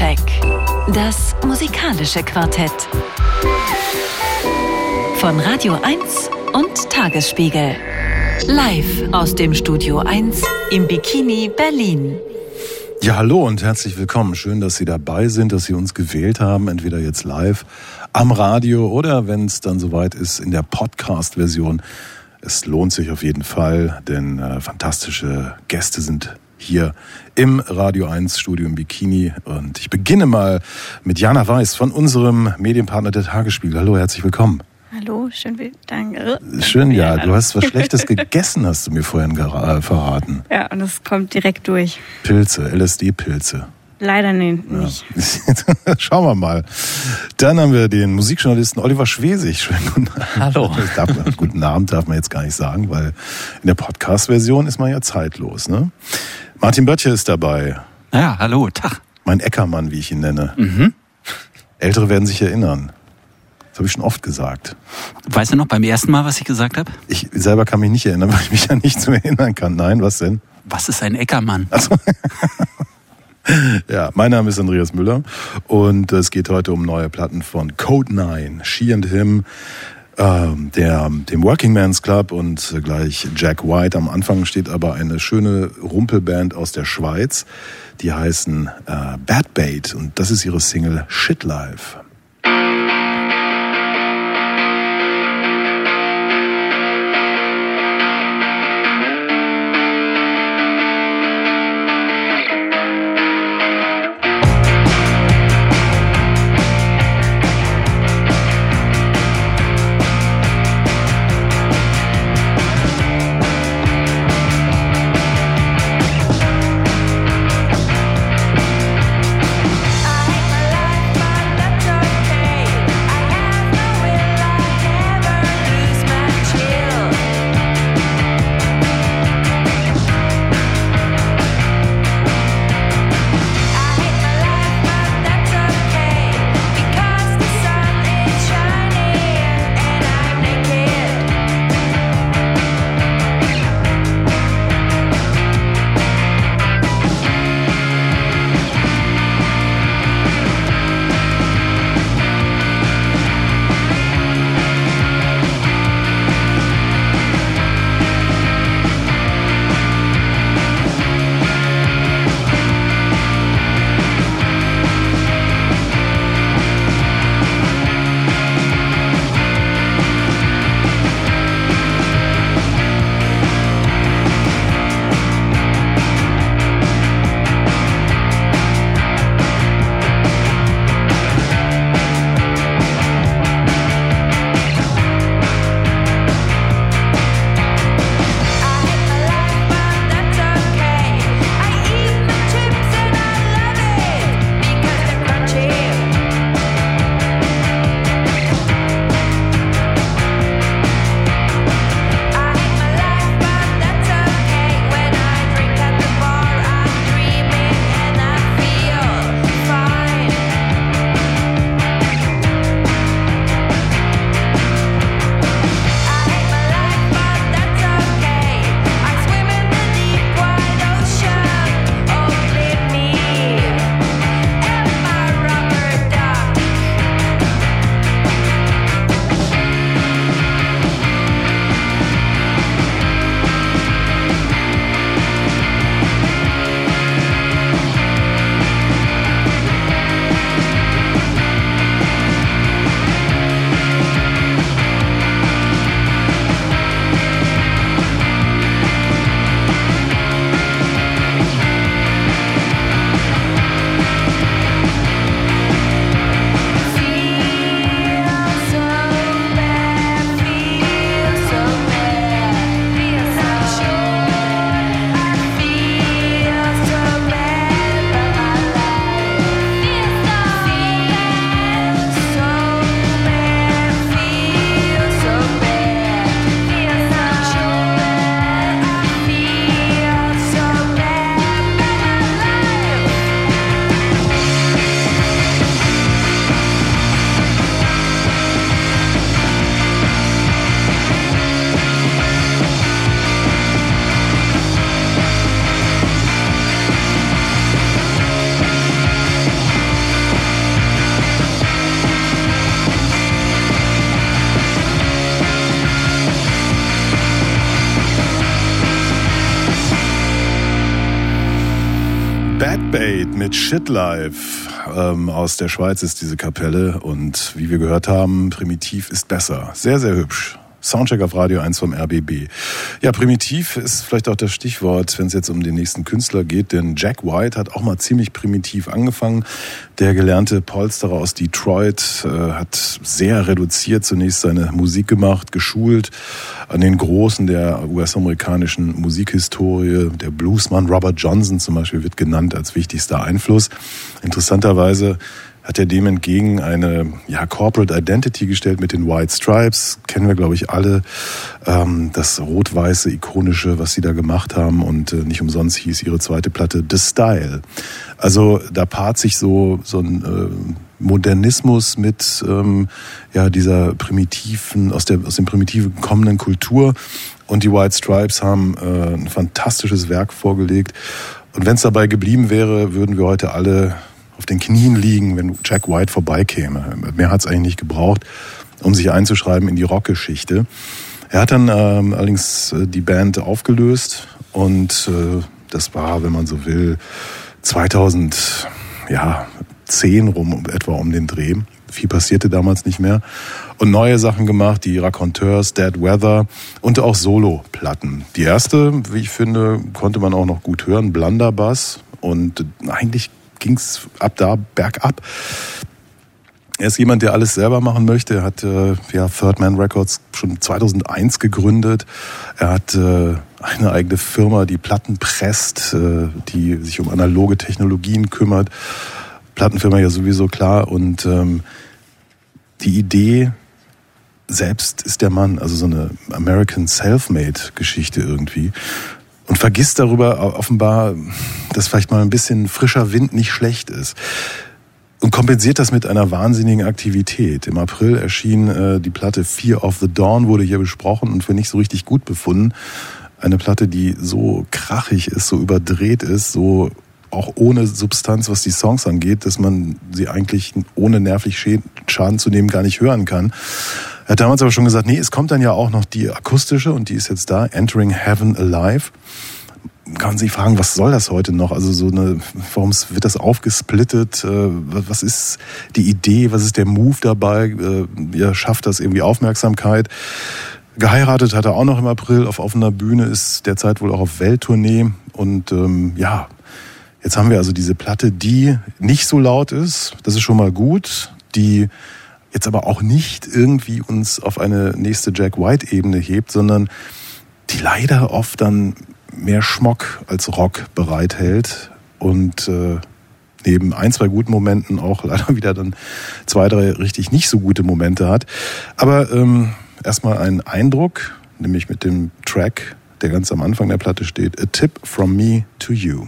Soundcheck. Das musikalische Quartett. Von Radio 1 und Tagesspiegel. Live aus dem Studio 1 im Bikini Berlin. Ja, hallo und herzlich willkommen. Schön, dass Sie dabei sind, dass Sie uns gewählt haben, entweder jetzt live am Radio oder wenn es dann soweit ist in der Podcast-Version. Es lohnt sich auf jeden Fall, denn äh, fantastische Gäste sind hier im Radio 1 Studio im Bikini. Und ich beginne mal mit Jana Weiß von unserem Medienpartner der Tagesspiegel. Hallo, herzlich willkommen. Hallo, schön, danke. Schön, ja. Du hast was Schlechtes gegessen, hast du mir vorhin äh, verraten. Ja, und es kommt direkt durch. Pilze, LSD-Pilze. Leider nee, nicht. Ja. Schauen wir mal. Dann haben wir den Musikjournalisten Oliver Schwesig. Schönen guten Abend. Hallo. Darf man, guten Abend darf man jetzt gar nicht sagen, weil in der Podcast-Version ist man ja zeitlos. Ne? Martin Böttcher ist dabei. Ja, hallo, Tag. Mein Eckermann, wie ich ihn nenne. Mhm. Ältere werden sich erinnern. Das habe ich schon oft gesagt. Weißt du noch beim ersten Mal, was ich gesagt habe? Ich selber kann mich nicht erinnern, weil ich mich ja nicht so erinnern kann. Nein, was denn? Was ist ein Eckermann? Also, ja, mein Name ist Andreas Müller und es geht heute um neue Platten von Code 9, She and Him, der, dem Working Man's Club und gleich Jack White. Am Anfang steht aber eine schöne Rumpelband aus der Schweiz, die heißen äh, Bad Bait und das ist ihre Single Shit Life. Bait mit Shit Life. Ähm, aus der Schweiz ist diese Kapelle und wie wir gehört haben, primitiv ist besser. Sehr, sehr hübsch. Soundcheck auf Radio 1 vom RBB. Ja, primitiv ist vielleicht auch das Stichwort, wenn es jetzt um den nächsten Künstler geht, denn Jack White hat auch mal ziemlich primitiv angefangen. Der gelernte Polsterer aus Detroit äh, hat sehr reduziert zunächst seine Musik gemacht, geschult an den Großen der US-amerikanischen Musikhistorie. Der Bluesman Robert Johnson zum Beispiel wird genannt als wichtigster Einfluss. Interessanterweise hat er dem entgegen eine ja, Corporate Identity gestellt mit den White Stripes. Kennen wir, glaube ich, alle. Ähm, das rot-weiße, ikonische, was sie da gemacht haben. Und äh, nicht umsonst hieß ihre zweite Platte The Style. Also da paart sich so, so ein äh, Modernismus mit ähm, ja, dieser primitiven, aus, der, aus dem primitiven kommenden Kultur. Und die White Stripes haben äh, ein fantastisches Werk vorgelegt. Und wenn es dabei geblieben wäre, würden wir heute alle auf den Knien liegen, wenn Jack White vorbeikäme. Mehr hat es eigentlich nicht gebraucht, um sich einzuschreiben in die Rockgeschichte. Er hat dann ähm, allerdings äh, die Band aufgelöst und äh, das war, wenn man so will, 2010 rum etwa um den Dreh. Viel passierte damals nicht mehr. Und neue Sachen gemacht, die Raconteurs, Dead Weather und auch Solo-Platten. Die erste, wie ich finde, konnte man auch noch gut hören, Blunderbass. Und eigentlich ging es ab da bergab. Er ist jemand, der alles selber machen möchte. Er hat äh, ja, Third Man Records schon 2001 gegründet. Er hat äh, eine eigene Firma, die Platten presst, äh, die sich um analoge Technologien kümmert. Plattenfirma ja sowieso klar. Und ähm, die Idee selbst ist der Mann, also so eine American Self-Made-Geschichte irgendwie und vergisst darüber offenbar, dass vielleicht mal ein bisschen frischer Wind nicht schlecht ist. Und kompensiert das mit einer wahnsinnigen Aktivität. Im April erschien äh, die Platte Fear of the Dawn, wurde hier besprochen und für nicht so richtig gut befunden. Eine Platte, die so krachig ist, so überdreht ist, so auch ohne Substanz, was die Songs angeht, dass man sie eigentlich ohne nervlich Schaden zu nehmen gar nicht hören kann. Er hat damals aber schon gesagt, nee, es kommt dann ja auch noch die akustische und die ist jetzt da, Entering Heaven Alive. Kann man sich fragen, was soll das heute noch? Also so eine, warum wird das aufgesplittet? Äh, was ist die Idee? Was ist der Move dabei? Äh, ja, schafft das irgendwie Aufmerksamkeit? Geheiratet hat er auch noch im April auf offener Bühne, ist derzeit wohl auch auf Welttournee und ähm, ja, jetzt haben wir also diese Platte, die nicht so laut ist, das ist schon mal gut, die jetzt aber auch nicht irgendwie uns auf eine nächste Jack White-Ebene hebt, sondern die leider oft dann mehr Schmock als Rock bereithält und äh, neben ein, zwei guten Momenten auch leider wieder dann zwei, drei richtig nicht so gute Momente hat. Aber ähm, erstmal ein Eindruck, nämlich mit dem Track, der ganz am Anfang der Platte steht, A Tip from Me to You.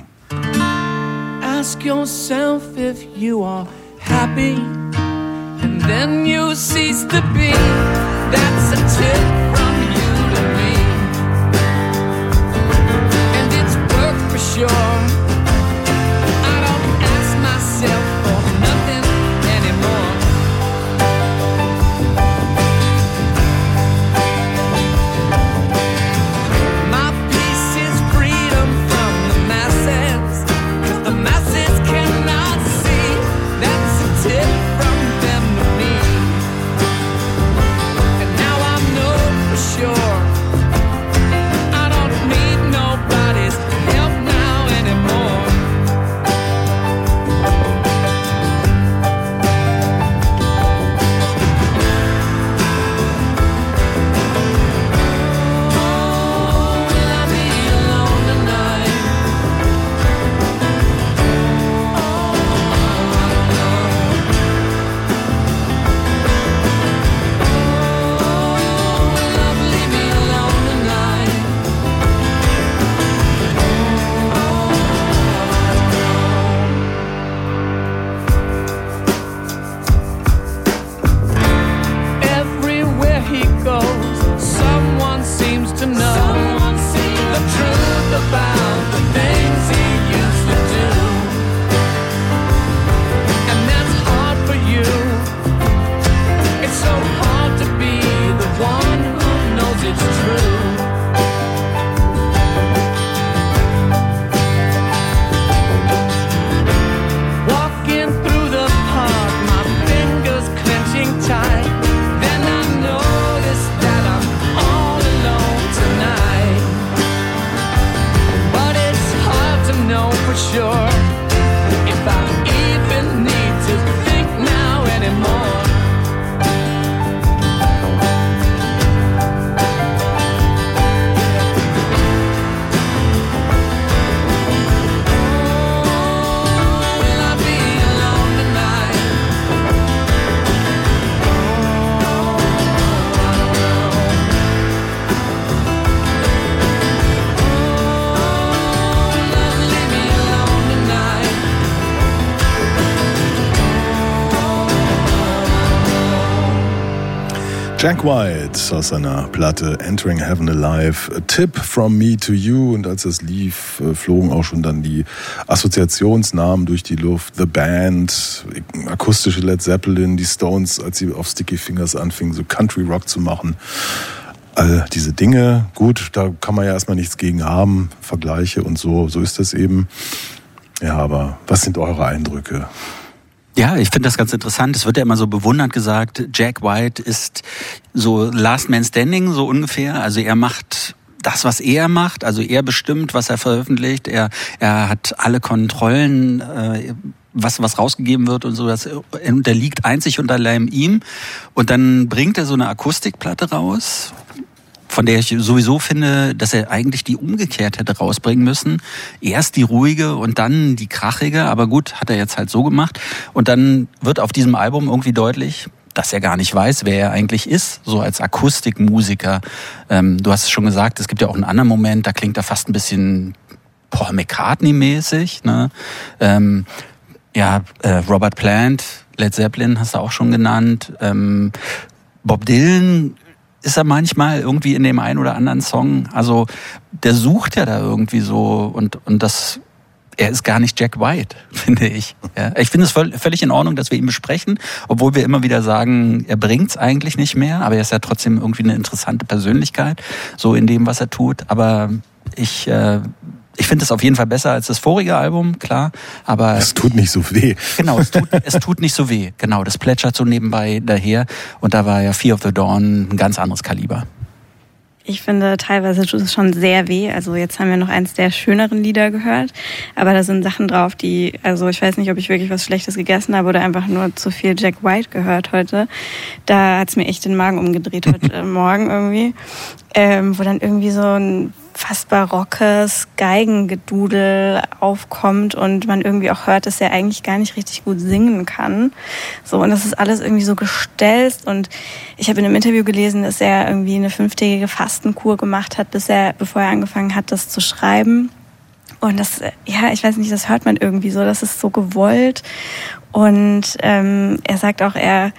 Ask yourself if you are happy. And then you cease to be. That's a tip from you to me, and it's work for sure. Jack White aus seiner Platte Entering Heaven Alive, A Tip from Me to You. Und als es lief, äh, flogen auch schon dann die Assoziationsnamen durch die Luft. The Band, akustische Led Zeppelin, die Stones, als sie auf Sticky Fingers anfingen, so Country Rock zu machen. All diese Dinge, gut, da kann man ja erstmal nichts gegen haben, Vergleiche und so, so ist das eben. Ja, aber was sind eure Eindrücke? Ja, ich finde das ganz interessant. Es wird ja immer so bewundernd gesagt, Jack White ist so Last Man Standing, so ungefähr. Also er macht das, was er macht, also er bestimmt, was er veröffentlicht. Er, er hat alle Kontrollen, äh, was, was rausgegeben wird und so. Das unterliegt einzig und allein ihm. Und dann bringt er so eine Akustikplatte raus von der ich sowieso finde, dass er eigentlich die umgekehrt hätte rausbringen müssen. Erst die ruhige und dann die krachige, aber gut, hat er jetzt halt so gemacht. Und dann wird auf diesem Album irgendwie deutlich, dass er gar nicht weiß, wer er eigentlich ist, so als Akustikmusiker. Ähm, du hast es schon gesagt, es gibt ja auch einen anderen Moment, da klingt er fast ein bisschen Paul McCartney-mäßig. Ne? Ähm, ja, äh, Robert Plant, Led Zeppelin hast du auch schon genannt. Ähm, Bob Dylan ist er manchmal irgendwie in dem einen oder anderen Song. Also der sucht ja da irgendwie so und, und das, er ist gar nicht Jack White, finde ich. Ja, ich finde es völlig in Ordnung, dass wir ihn besprechen, obwohl wir immer wieder sagen, er bringt's eigentlich nicht mehr, aber er ist ja trotzdem irgendwie eine interessante Persönlichkeit, so in dem, was er tut. Aber ich, äh, ich finde es auf jeden Fall besser als das vorige Album, klar. Aber Es tut nicht so weh. Genau, es tut, es tut nicht so weh. Genau, das plätschert so nebenbei daher. Und da war ja Fear of the Dawn ein ganz anderes Kaliber. Ich finde, teilweise tut es schon sehr weh. Also jetzt haben wir noch eins der schöneren Lieder gehört. Aber da sind Sachen drauf, die, also ich weiß nicht, ob ich wirklich was Schlechtes gegessen habe oder einfach nur zu viel Jack White gehört heute. Da hat's mir echt den Magen umgedreht heute Morgen irgendwie. Ähm, wo dann irgendwie so ein fast barockes Geigengedudel aufkommt und man irgendwie auch hört, dass er eigentlich gar nicht richtig gut singen kann. So, und das ist alles irgendwie so gestelzt und ich habe in einem Interview gelesen, dass er irgendwie eine fünftägige Fastenkur gemacht hat, bis er, bevor er angefangen hat, das zu schreiben. Und das, ja, ich weiß nicht, das hört man irgendwie so, das ist so gewollt. Und ähm, er sagt auch, er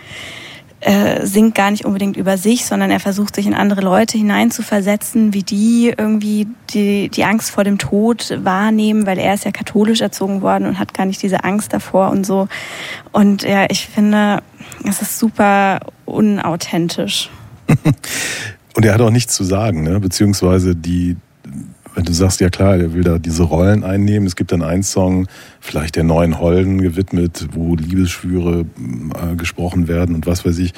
äh, singt gar nicht unbedingt über sich, sondern er versucht sich in andere Leute hineinzuversetzen, wie die irgendwie die, die Angst vor dem Tod wahrnehmen, weil er ist ja katholisch erzogen worden und hat gar nicht diese Angst davor und so. Und ja, ich finde, es ist super unauthentisch. Und er hat auch nichts zu sagen, ne? beziehungsweise die, du sagst, ja klar, er will da diese Rollen einnehmen. Es gibt dann einen Song, vielleicht der neuen Holden gewidmet, wo Liebesschwüre äh, gesprochen werden und was weiß ich.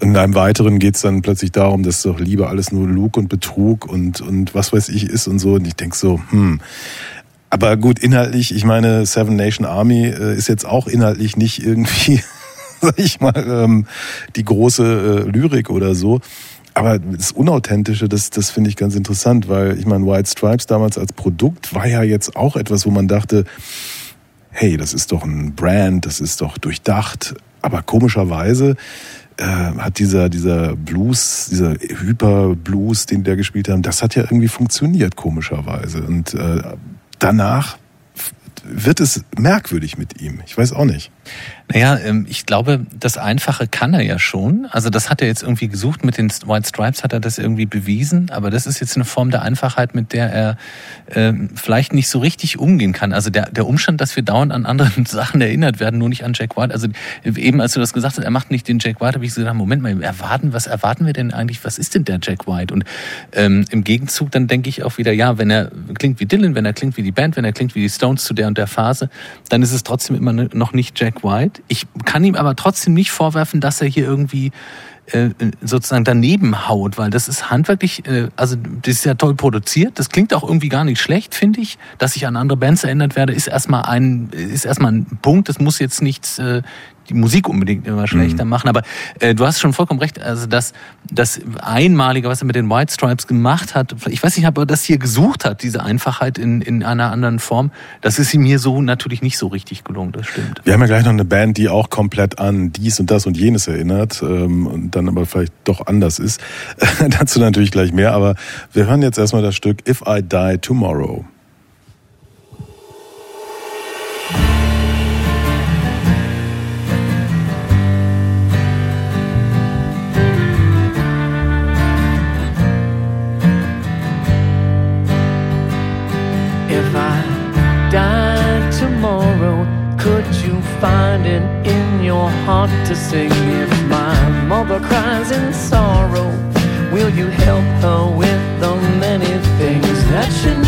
Und in einem weiteren geht es dann plötzlich darum, dass doch Liebe alles nur Lug und Betrug und, und was weiß ich ist und so. Und ich denk so, hm. Aber gut, inhaltlich, ich meine, Seven Nation Army äh, ist jetzt auch inhaltlich nicht irgendwie, sag ich mal, ähm, die große äh, Lyrik oder so. Aber das Unauthentische, das, das finde ich ganz interessant, weil ich meine, White Stripes damals als Produkt war ja jetzt auch etwas, wo man dachte, hey, das ist doch ein Brand, das ist doch durchdacht. Aber komischerweise äh, hat dieser, dieser Blues, dieser Hyper-Blues, den der gespielt haben, das hat ja irgendwie funktioniert, komischerweise. Und äh, danach wird es merkwürdig mit ihm. Ich weiß auch nicht. Naja, ähm, ich glaube, das Einfache kann er ja schon. Also das hat er jetzt irgendwie gesucht. Mit den White Stripes hat er das irgendwie bewiesen. Aber das ist jetzt eine Form der Einfachheit, mit der er ähm, vielleicht nicht so richtig umgehen kann. Also der, der Umstand, dass wir dauernd an anderen Sachen erinnert werden, nur nicht an Jack White. Also eben als du das gesagt hast, er macht nicht den Jack White, habe ich gedacht, Moment mal, erwarten, was erwarten wir denn eigentlich? Was ist denn der Jack White? Und ähm, im Gegenzug dann denke ich auch wieder, ja, wenn er klingt wie Dylan, wenn er klingt wie die Band, wenn er klingt wie die Stones zu der und der Phase, dann ist es trotzdem immer noch nicht Jack White. Ich kann ihm aber trotzdem nicht vorwerfen, dass er hier irgendwie äh, sozusagen daneben haut, weil das ist handwerklich, äh, also das ist ja toll produziert. Das klingt auch irgendwie gar nicht schlecht, finde ich. Dass ich an andere Bands erinnert werde, ist erstmal ein, ist erstmal ein Punkt. Das muss jetzt nichts äh, die Musik unbedingt immer schlechter mhm. machen. Aber äh, du hast schon vollkommen recht. Also das, das Einmalige, was er mit den White Stripes gemacht hat, ich weiß nicht, ob er das hier gesucht hat, diese Einfachheit in, in einer anderen Form. Das ist ihm hier so natürlich nicht so richtig gelungen. Das stimmt. Wir haben ja gleich noch eine Band, die auch komplett an dies und das und jenes erinnert ähm, und dann aber vielleicht doch anders ist. Dazu natürlich gleich mehr. Aber wir hören jetzt erstmal das Stück If I Die Tomorrow. Heart to sing. If my mother cries in sorrow will you help her with the many things that she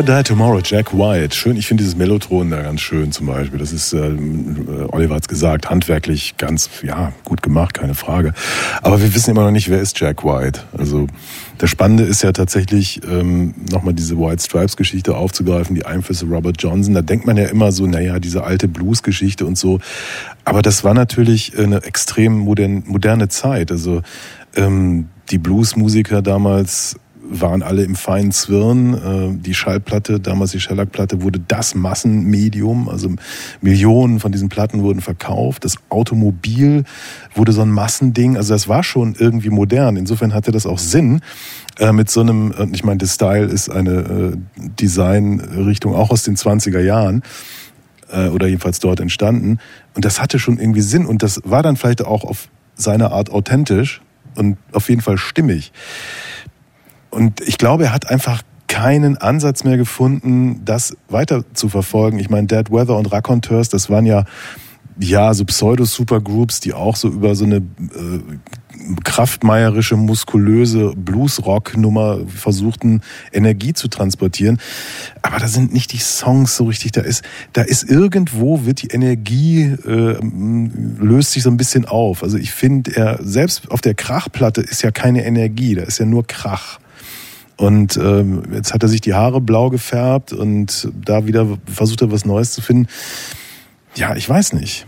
I Die Tomorrow, Jack White. Schön, ich finde dieses Mellotron da ganz schön zum Beispiel. Das ist, äh, Oliver hat es gesagt, handwerklich ganz, ja, gut gemacht, keine Frage. Aber wir wissen immer noch nicht, wer ist Jack White. Also das Spannende ist ja tatsächlich, ähm, nochmal diese White Stripes Geschichte aufzugreifen, die Einflüsse Robert Johnson. Da denkt man ja immer so, naja, diese alte Blues-Geschichte und so. Aber das war natürlich eine extrem modern, moderne Zeit. Also ähm, die Blues-Musiker damals waren alle im feinen Zwirn. Äh, Die Schallplatte, damals die Shellac-Platte, wurde das Massenmedium. Also Millionen von diesen Platten wurden verkauft. Das Automobil wurde so ein Massending. Also das war schon irgendwie modern. Insofern hatte das auch Sinn. Äh, Mit so einem, äh, ich meine, das Style ist eine Designrichtung auch aus den 20er Jahren oder jedenfalls dort entstanden. Und das hatte schon irgendwie Sinn. Und das war dann vielleicht auch auf seine Art authentisch und auf jeden Fall stimmig. Und ich glaube, er hat einfach keinen Ansatz mehr gefunden, das weiter zu verfolgen. Ich meine, Dead Weather und Raconteurs, das waren ja ja so Pseudo-Supergroups, die auch so über so eine äh, kraftmeierische, muskulöse Blues-Rock-Nummer versuchten, Energie zu transportieren. Aber da sind nicht die Songs so richtig. Da ist, da ist irgendwo wird die Energie äh, löst sich so ein bisschen auf. Also ich finde, er selbst auf der Krachplatte ist ja keine Energie, da ist ja nur Krach. Und ähm, jetzt hat er sich die Haare blau gefärbt und da wieder versucht er was Neues zu finden. Ja, ich weiß nicht.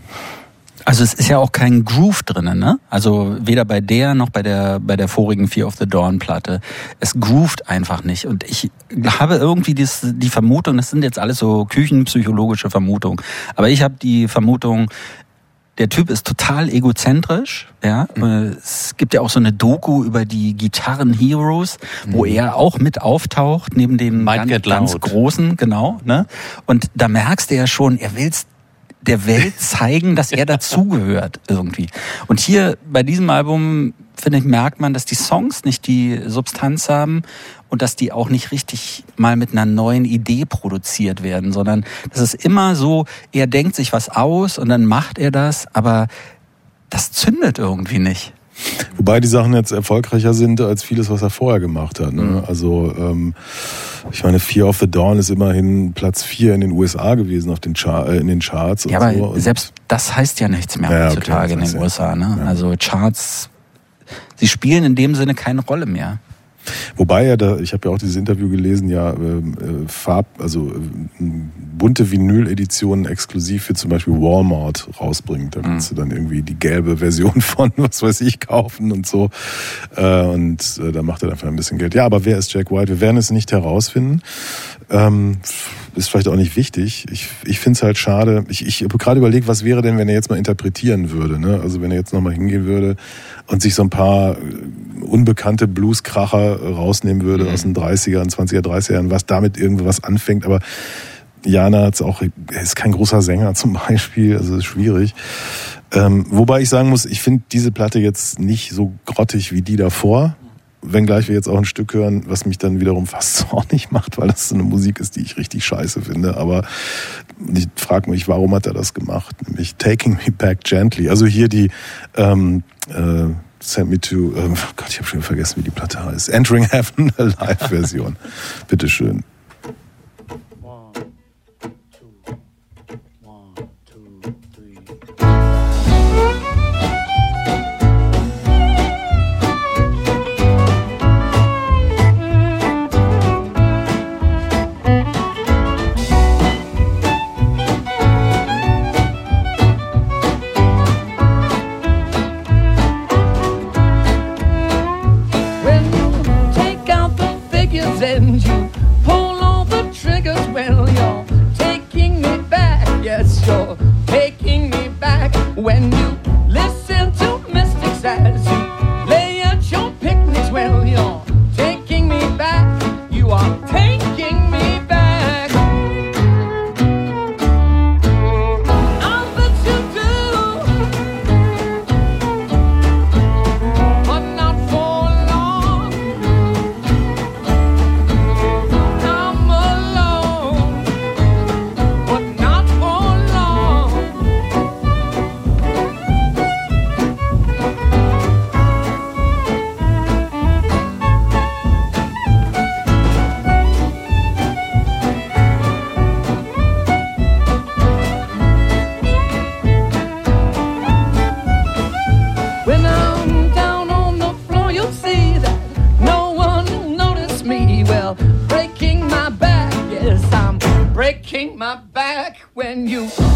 Also es ist ja auch kein Groove drinnen, ne? Also weder bei der noch bei der bei der vorigen Fear of the Dawn Platte. Es groovt einfach nicht und ich habe irgendwie dies, die Vermutung, das sind jetzt alles so küchenpsychologische Vermutungen, aber ich habe die Vermutung, der Typ ist total egozentrisch, ja. Mhm. Es gibt ja auch so eine Doku über die Gitarren Heroes, wo mhm. er auch mit auftaucht neben dem Might ganz, ganz großen, genau, ne? Und da merkst du ja schon, er will's der Welt zeigen, dass er dazugehört irgendwie. Und hier bei diesem Album, finde ich, merkt man, dass die Songs nicht die Substanz haben und dass die auch nicht richtig mal mit einer neuen Idee produziert werden, sondern das ist immer so, er denkt sich was aus und dann macht er das, aber das zündet irgendwie nicht. Wobei die Sachen jetzt erfolgreicher sind als vieles, was er vorher gemacht hat. Ne? Mhm. Also ähm, ich meine, Fear of the Dawn ist immerhin Platz 4 in den USA gewesen auf den Char äh, in den Charts. Ja, aber so. selbst das heißt ja nichts mehr ja, heutzutage okay, in den USA. Ne? Ja. Also Charts, sie spielen in dem Sinne keine Rolle mehr. Wobei er da, ich habe ja auch dieses Interview gelesen, ja, ähm, äh, Farb, also äh, bunte Vinyl-Editionen exklusiv für zum Beispiel Walmart rausbringt. Da kannst mhm. du dann irgendwie die gelbe Version von, was weiß ich, kaufen und so. Äh, und äh, da macht er einfach ein bisschen Geld. Ja, aber wer ist Jack White? Wir werden es nicht herausfinden. Ähm, ist vielleicht auch nicht wichtig. Ich, ich finde es halt schade. Ich, ich habe gerade überlegt, was wäre denn, wenn er jetzt mal interpretieren würde. Ne? Also wenn er jetzt nochmal hingehen würde und sich so ein paar äh, unbekannte Blueskracher rausnehmen würde mhm. aus den 30er, 20er, 30er Jahren, was damit irgendwas anfängt. Aber Jana hat's auch, er ist kein großer Sänger zum Beispiel, also ist schwierig. Ähm, wobei ich sagen muss, ich finde diese Platte jetzt nicht so grottig wie die davor. Wenngleich wir jetzt auch ein Stück hören, was mich dann wiederum fast zornig macht, weil das so eine Musik ist, die ich richtig scheiße finde. Aber ich frage mich, warum hat er das gemacht? Nämlich Taking Me Back Gently. Also hier die ähm, äh, Send Me to, äh, Gott, ich habe schon vergessen, wie die Platte heißt. Entering Heaven, Live-Version. Bitteschön. when when you.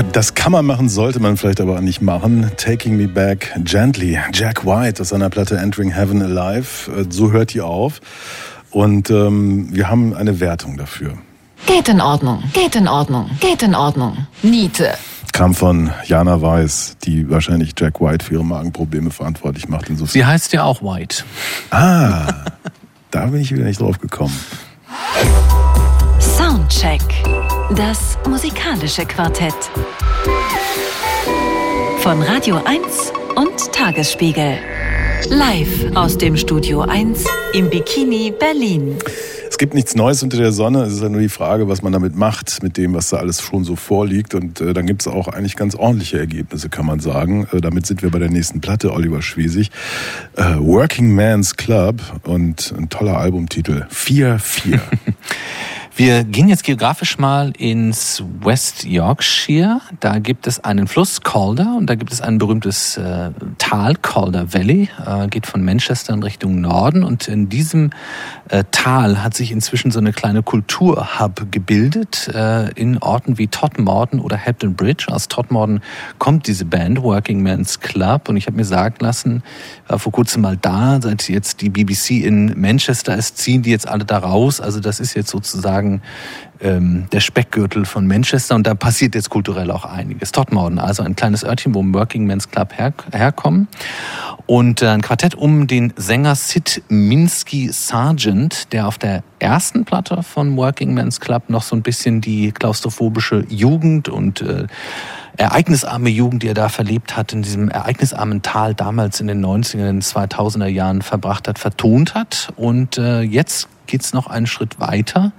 Ja, das kann man machen, sollte man vielleicht aber auch nicht machen. Taking Me Back Gently. Jack White aus seiner Platte Entering Heaven Alive. Äh, So hört die auf. Und ähm, wir haben eine Wertung dafür. Geht in Ordnung, geht in Ordnung, geht in Ordnung. Niete. Kam von Jana Weiß, die wahrscheinlich Jack White für ihre Magenprobleme verantwortlich macht. Insofern. Sie heißt ja auch White. Ah, da bin ich wieder nicht drauf gekommen. Soundcheck. Das musikalische Quartett. Von Radio 1 und Tagesspiegel. Live aus dem Studio 1 im Bikini Berlin. Es gibt nichts Neues unter der Sonne. Es ist ja nur die Frage, was man damit macht, mit dem, was da alles schon so vorliegt. Und äh, dann gibt es auch eigentlich ganz ordentliche Ergebnisse, kann man sagen. Äh, damit sind wir bei der nächsten Platte, Oliver Schwesig. Äh, Working Man's Club und ein toller Albumtitel. 4-4. Wir gehen jetzt geografisch mal ins West Yorkshire. Da gibt es einen Fluss, Calder, und da gibt es ein berühmtes äh, Tal, Calder Valley, äh, geht von Manchester in Richtung Norden. Und in diesem äh, Tal hat sich inzwischen so eine kleine Kulturhub gebildet, äh, in Orten wie Todmorden oder Hebden Bridge. Aus Todmorden kommt diese Band, Working Man's Club. Und ich habe mir sagen lassen, war vor kurzem mal da, seit jetzt die BBC in Manchester ist, ziehen die jetzt alle da raus. Also das ist jetzt sozusagen ähm, der Speckgürtel von Manchester und da passiert jetzt kulturell auch einiges. Todmorden, also ein kleines Örtchen, wo Working Men's Club her herkommen. Und äh, ein Quartett um den Sänger Sid Minsky Sargent, der auf der ersten Platte von Working Men's Club noch so ein bisschen die klaustrophobische Jugend und äh, ereignisarme Jugend, die er da verlebt hat, in diesem ereignisarmen Tal damals in den 90er, in den 2000er Jahren verbracht hat, vertont hat. Und äh, jetzt geht's noch einen Schritt weiter.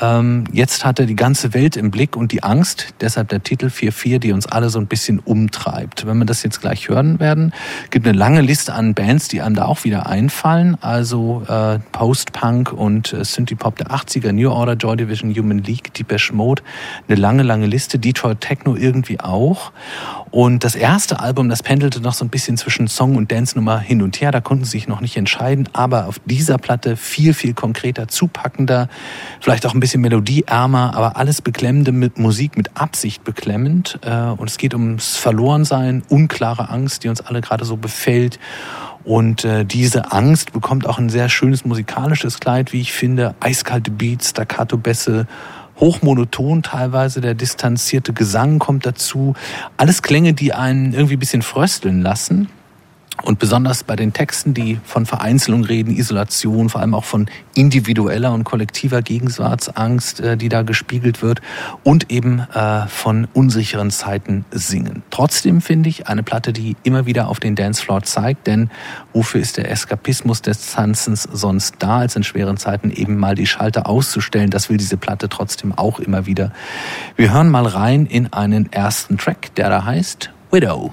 Ähm, jetzt hat er die ganze Welt im Blick und die Angst, deshalb der Titel 4-4, die uns alle so ein bisschen umtreibt. Wenn wir das jetzt gleich hören werden, gibt eine lange Liste an Bands, die einem da auch wieder einfallen. Also äh, Post-Punk und äh, Synthie-Pop der 80er, New Order, Joy Division, Human League, Depeche Mode. Eine lange, lange Liste. Detroit Techno irgendwie auch. Und das erste Album, das pendelte noch so ein bisschen zwischen Song und Dance-Nummer hin und her. Da konnten sie sich noch nicht entscheiden. Aber auf dieser Platte viel, viel konkreter, zupackender, vielleicht auch ein bisschen melodieärmer, aber alles beklemmende mit Musik, mit Absicht beklemmend. Äh, Und es geht ums Verlorensein, unklare Angst, die uns alle gerade so befällt. Und äh, diese Angst bekommt auch ein sehr schönes musikalisches Kleid, wie ich finde. Eiskalte Beats, Staccato-Bässe, hochmonoton teilweise, der distanzierte Gesang kommt dazu. Alles Klänge, die einen irgendwie ein bisschen frösteln lassen. Und besonders bei den Texten, die von Vereinzelung reden, Isolation, vor allem auch von individueller und kollektiver Gegenwartsangst, äh, die da gespiegelt wird, und eben äh, von unsicheren Zeiten singen. Trotzdem finde ich eine Platte, die immer wieder auf den Dancefloor zeigt, denn wofür ist der Eskapismus des Tanzens sonst da, als in schweren Zeiten eben mal die Schalter auszustellen? Das will diese Platte trotzdem auch immer wieder. Wir hören mal rein in einen ersten Track, der da heißt Widow.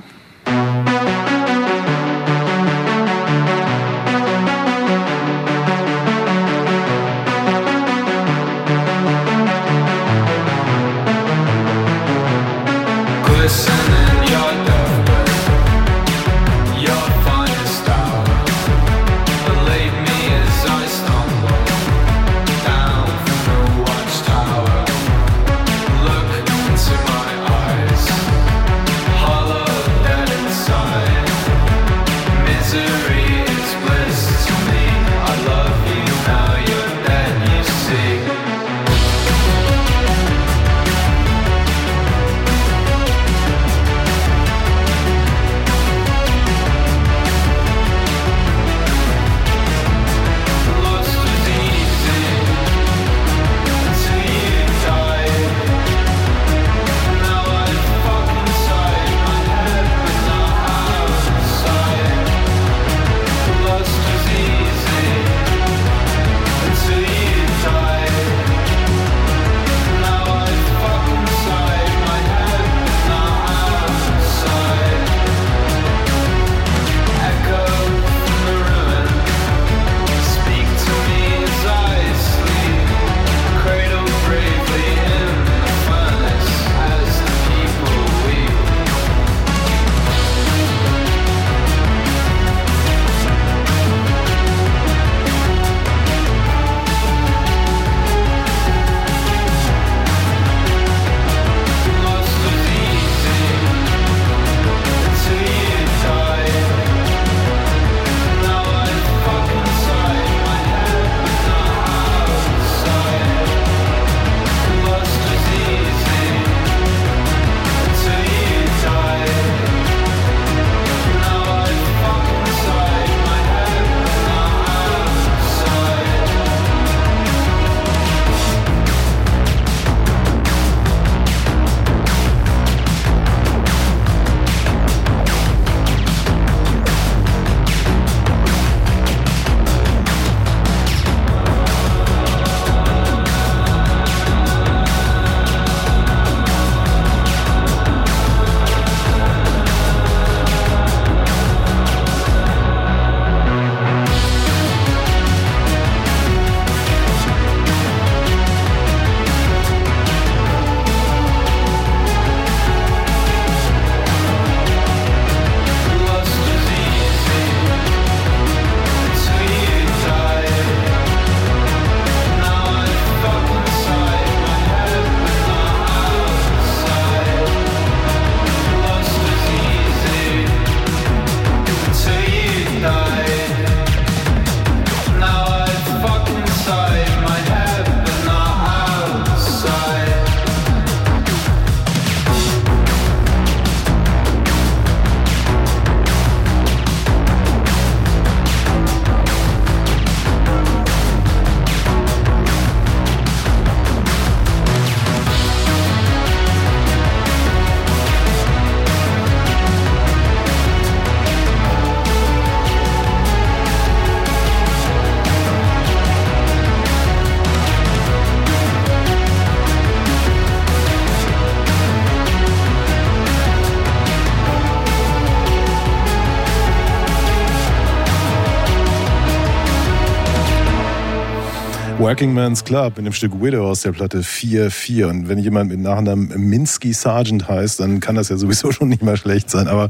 Working Man's Club in dem Stück Widow aus der Platte 4-4. Und wenn jemand mit Nachnamen Minsky Sargent heißt, dann kann das ja sowieso schon nicht mal schlecht sein. Aber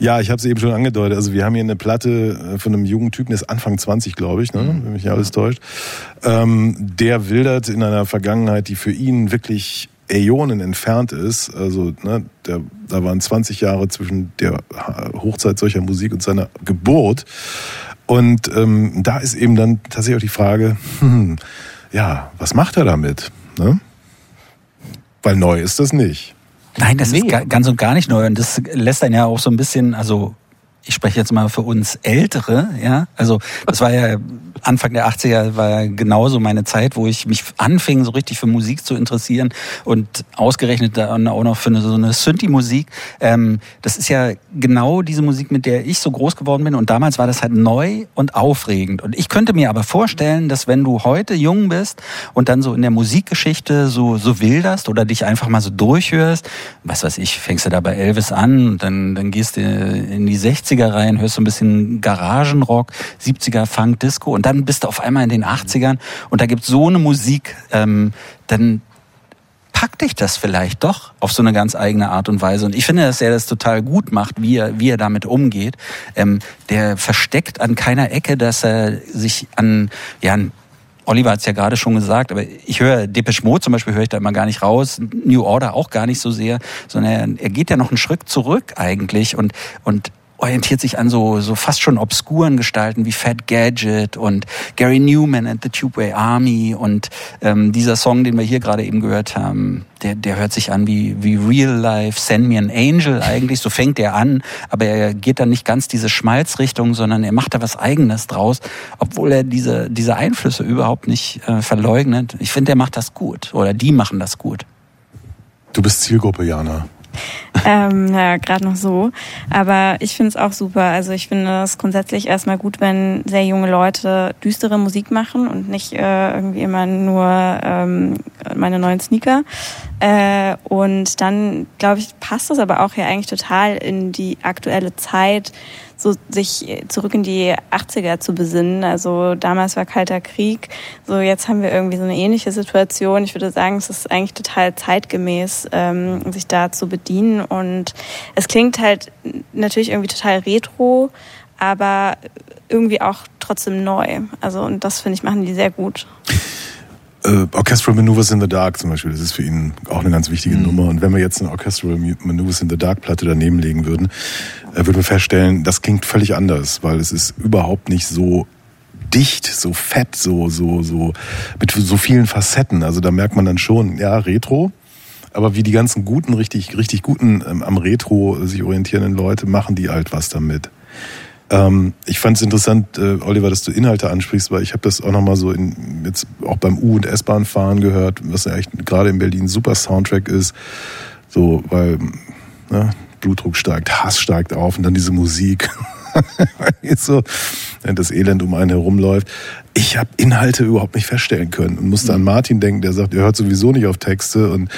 ja, ich habe es eben schon angedeutet. Also wir haben hier eine Platte äh, von einem jungen Typen, der ist Anfang 20, glaube ich, ne? wenn mich nicht alles täuscht. Ähm, der wildert in einer Vergangenheit, die für ihn wirklich Äonen entfernt ist. Also ne, der, da waren 20 Jahre zwischen der Hochzeit solcher Musik und seiner Geburt. Und ähm, da ist eben dann tatsächlich auch die Frage, hm, ja, was macht er damit? Ne? Weil neu ist das nicht. Nein, das ist ga- ganz und gar nicht neu. Und das lässt einen ja auch so ein bisschen, also ich spreche jetzt mal für uns Ältere, ja. Also das war ja Anfang der 80er war genauso meine Zeit, wo ich mich anfing, so richtig für Musik zu interessieren und ausgerechnet dann auch noch für eine, so eine Synthi-Musik. Ähm, das ist ja genau diese Musik, mit der ich so groß geworden bin. Und damals war das halt neu und aufregend. Und ich könnte mir aber vorstellen, dass wenn du heute jung bist und dann so in der Musikgeschichte so, so wilderst oder dich einfach mal so durchhörst, was weiß ich, fängst du da bei Elvis an, und dann, dann gehst du in die 60er rein, hörst so ein bisschen Garagenrock, 70er Funk, Disco und dann bist du auf einmal in den 80ern und da gibt's so eine Musik, ähm, dann packt dich das vielleicht doch auf so eine ganz eigene Art und Weise. Und ich finde, dass er das total gut macht, wie er, wie er damit umgeht. Ähm, der versteckt an keiner Ecke, dass er sich an, ja, Oliver hat es ja gerade schon gesagt, aber ich höre Depeche Mode zum Beispiel höre ich da immer gar nicht raus, New Order auch gar nicht so sehr, sondern er, er geht ja noch einen Schritt zurück eigentlich und und orientiert sich an so, so fast schon obskuren Gestalten wie Fat Gadget und Gary Newman and the Tubeway Army und ähm, dieser Song, den wir hier gerade eben gehört haben, der, der hört sich an wie, wie Real Life, Send Me an Angel eigentlich, so fängt er an, aber er geht dann nicht ganz diese Schmalzrichtung, sondern er macht da was Eigenes draus, obwohl er diese, diese Einflüsse überhaupt nicht äh, verleugnet. Ich finde, er macht das gut oder die machen das gut. Du bist Zielgruppe, Jana. Ähm, naja, gerade noch so. Aber ich finde es auch super. Also ich finde es grundsätzlich erstmal gut, wenn sehr junge Leute düstere Musik machen und nicht äh, irgendwie immer nur ähm, meine neuen Sneaker. Äh, und dann, glaube ich, passt das aber auch ja eigentlich total in die aktuelle Zeit, so sich zurück in die 80er zu besinnen. Also damals war Kalter Krieg, so jetzt haben wir irgendwie so eine ähnliche Situation. Ich würde sagen, es ist eigentlich total zeitgemäß, ähm, sich da zu bedienen. Und es klingt halt natürlich irgendwie total retro, aber irgendwie auch trotzdem neu. Also und das finde ich machen die sehr gut. Äh, Orchestral Maneuvers in the Dark zum Beispiel, das ist für ihn auch eine ganz wichtige Nummer. Und wenn wir jetzt eine Orchestral Maneuvers in the Dark Platte daneben legen würden, äh, würden wir feststellen, das klingt völlig anders, weil es ist überhaupt nicht so dicht, so fett, so, so, so, mit so vielen Facetten. Also da merkt man dann schon, ja, Retro. Aber wie die ganzen guten, richtig, richtig guten ähm, am Retro sich orientierenden Leute machen die halt was damit. Ähm, ich fand es interessant, äh, Oliver, dass du Inhalte ansprichst, weil ich habe das auch nochmal so in, jetzt auch beim U- und S-Bahn fahren gehört, was ja echt gerade in Berlin ein super Soundtrack ist. So, weil ne, Blutdruck steigt, Hass steigt auf und dann diese Musik. Jetzt so, wenn das Elend um einen herumläuft. Ich habe Inhalte überhaupt nicht feststellen können und musste an Martin denken, der sagt, er hört sowieso nicht auf Texte. Und,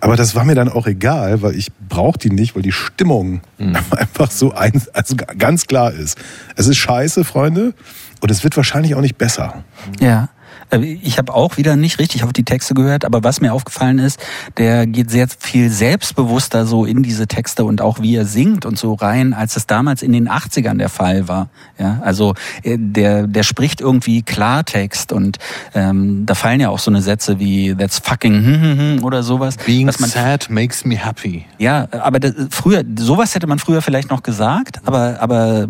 aber das war mir dann auch egal, weil ich brauche die nicht, weil die Stimmung einfach so ein, also ganz klar ist. Es ist scheiße, Freunde, und es wird wahrscheinlich auch nicht besser. Ja. Äh, Ich habe auch wieder nicht richtig auf die Texte gehört, aber was mir aufgefallen ist, der geht sehr viel selbstbewusster so in diese Texte und auch wie er singt und so rein, als es damals in den 80ern der Fall war. Ja, also äh, der der spricht irgendwie Klartext und ähm, da fallen ja auch so eine Sätze wie that's fucking hm, hm, hm, oder sowas. Being man sad makes me happy. ja, aber das, früher, sowas hätte man früher vielleicht noch gesagt, aber, aber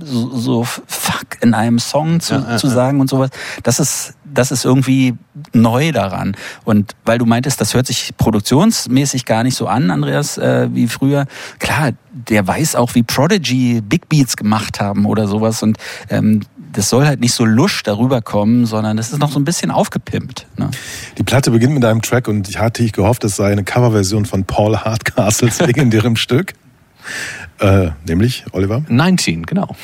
so, so fuck in einem Song zu, Ja, zu sagen und sowas, das ist, das ist irgendwie neu daran. Und weil du meintest, das hört sich produktionsmäßig gar nicht so an, Andreas, äh, wie früher. Klar, der weiß auch, wie Prodigy Big Beats gemacht haben oder sowas und ähm, das soll halt nicht so lusch darüber kommen, sondern das ist noch so ein bisschen aufgepimpt. Ne? Die Platte beginnt mit einem Track und ich hatte ich gehofft, es sei eine Coverversion von Paul Hardcastles legendärem Stück. Äh, nämlich, Oliver? 19, genau.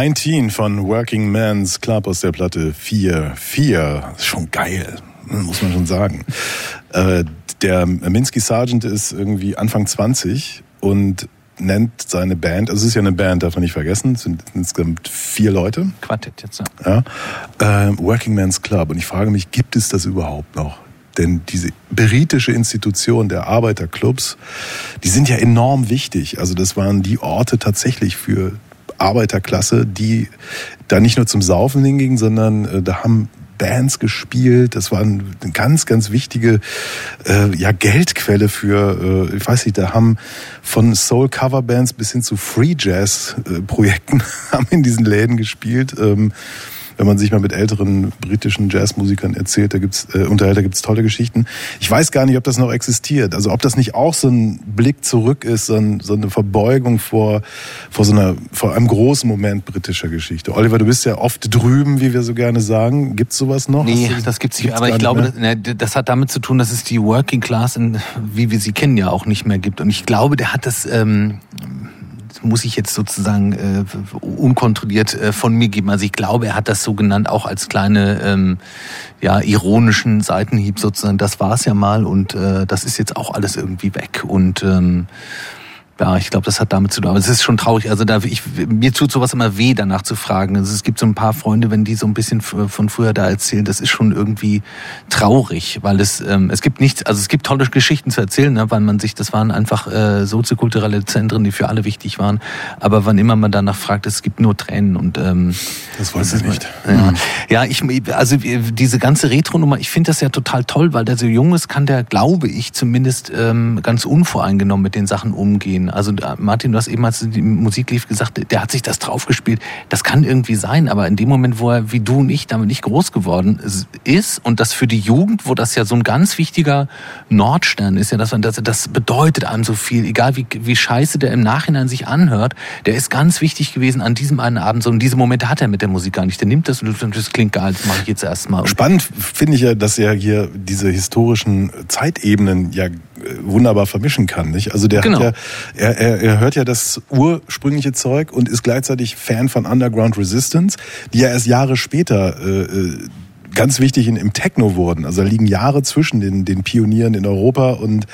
19 von Working Man's Club aus der Platte 4. 4. Ist schon geil, muss man schon sagen. Äh, der Minsky Sargent ist irgendwie Anfang 20 und nennt seine Band, also es ist ja eine Band, darf man nicht vergessen, es sind insgesamt vier Leute, Quartett jetzt. Ja. ja, äh, Working Man's Club. Und ich frage mich, gibt es das überhaupt noch? Denn diese britische Institution der Arbeiterclubs, die sind ja enorm wichtig. Also das waren die Orte tatsächlich für Arbeiterklasse, die da nicht nur zum Saufen hingingen, sondern äh, da haben Bands gespielt. Das war eine ganz, ganz wichtige äh, ja, Geldquelle für, äh, ich weiß nicht, da haben von Soul-Cover-Bands bis hin zu Free-Jazz-Projekten haben in diesen Läden gespielt. Ähm, wenn man sich mal mit älteren britischen Jazzmusikern erzählt, da gibt's äh, unterhält, da gibt's tolle Geschichten. Ich weiß gar nicht, ob das noch existiert. Also ob das nicht auch so ein Blick zurück ist, so, ein, so eine Verbeugung vor vor so einer vor einem großen Moment britischer Geschichte. Oliver, du bist ja oft drüben, wie wir so gerne sagen. Gibt's sowas noch? Nee, du- das gibt's nicht. gibt's Aber ich glaube, das, ne, das hat damit zu tun, dass es die Working Class, in, wie wir sie kennen, ja auch nicht mehr gibt. Und ich glaube, der hat das, ähm, das muss ich jetzt sozusagen äh, unkontrolliert äh, von mir geben. Also ich glaube, er hat das so genannt, auch als kleine, ähm, ja, ironischen Seitenhieb sozusagen. Das war es ja mal und äh, das ist jetzt auch alles irgendwie weg. Und ähm, ja, ich glaube, das hat damit zu tun. Aber es ist schon traurig. Also da, ich, mir tut sowas immer weh, danach zu fragen. Also es gibt so ein paar Freunde, wenn die so ein bisschen von früher da erzählen, das ist schon irgendwie traurig, weil es ähm, es gibt nichts. Also es gibt tolle Geschichten zu erzählen, ne, weil man sich, das waren einfach äh, soziokulturelle Zentren, die für alle wichtig waren. Aber wann immer man danach fragt, es gibt nur Tränen und ähm, Das wollen wir nicht. ja, ja ich, also diese ganze Retro-Nummer, ich finde das ja total toll, weil der so jung ist, kann der, glaube ich, zumindest ähm, ganz unvoreingenommen mit den Sachen umgehen. Also da- Martin, du hast eben, als die Musik lief, gesagt, der hat sich das draufgespielt. Das kann irgendwie sein, aber in dem Moment, wo er wie du und ich damit nicht groß geworden ist und das für die Jugend, wo das ja so ein ganz wichtiger Nordstern ist, ja, dass man das, das bedeutet einem so viel, egal wie, wie scheiße der im Nachhinein sich anhört, der ist ganz wichtig gewesen an diesem einen Abend. So, und diese Momente hat er mit der Musik gar nicht. Der nimmt das und das klingt geil, das mache ich jetzt erstmal. Spannend finde ich ja, dass er hier diese historischen Zeitebenen ja äh, wunderbar vermischen kann. Nicht? Also der Genau. hat ja, er, er, er hört ja das ursprüngliche Zeug und ist gleichzeitig Fan von Underground Resistance, die ja erst Jahre später äh, äh, ganz wichtig in, im Techno wurden. Also da liegen Jahre zwischen den, den Pionieren in Europa und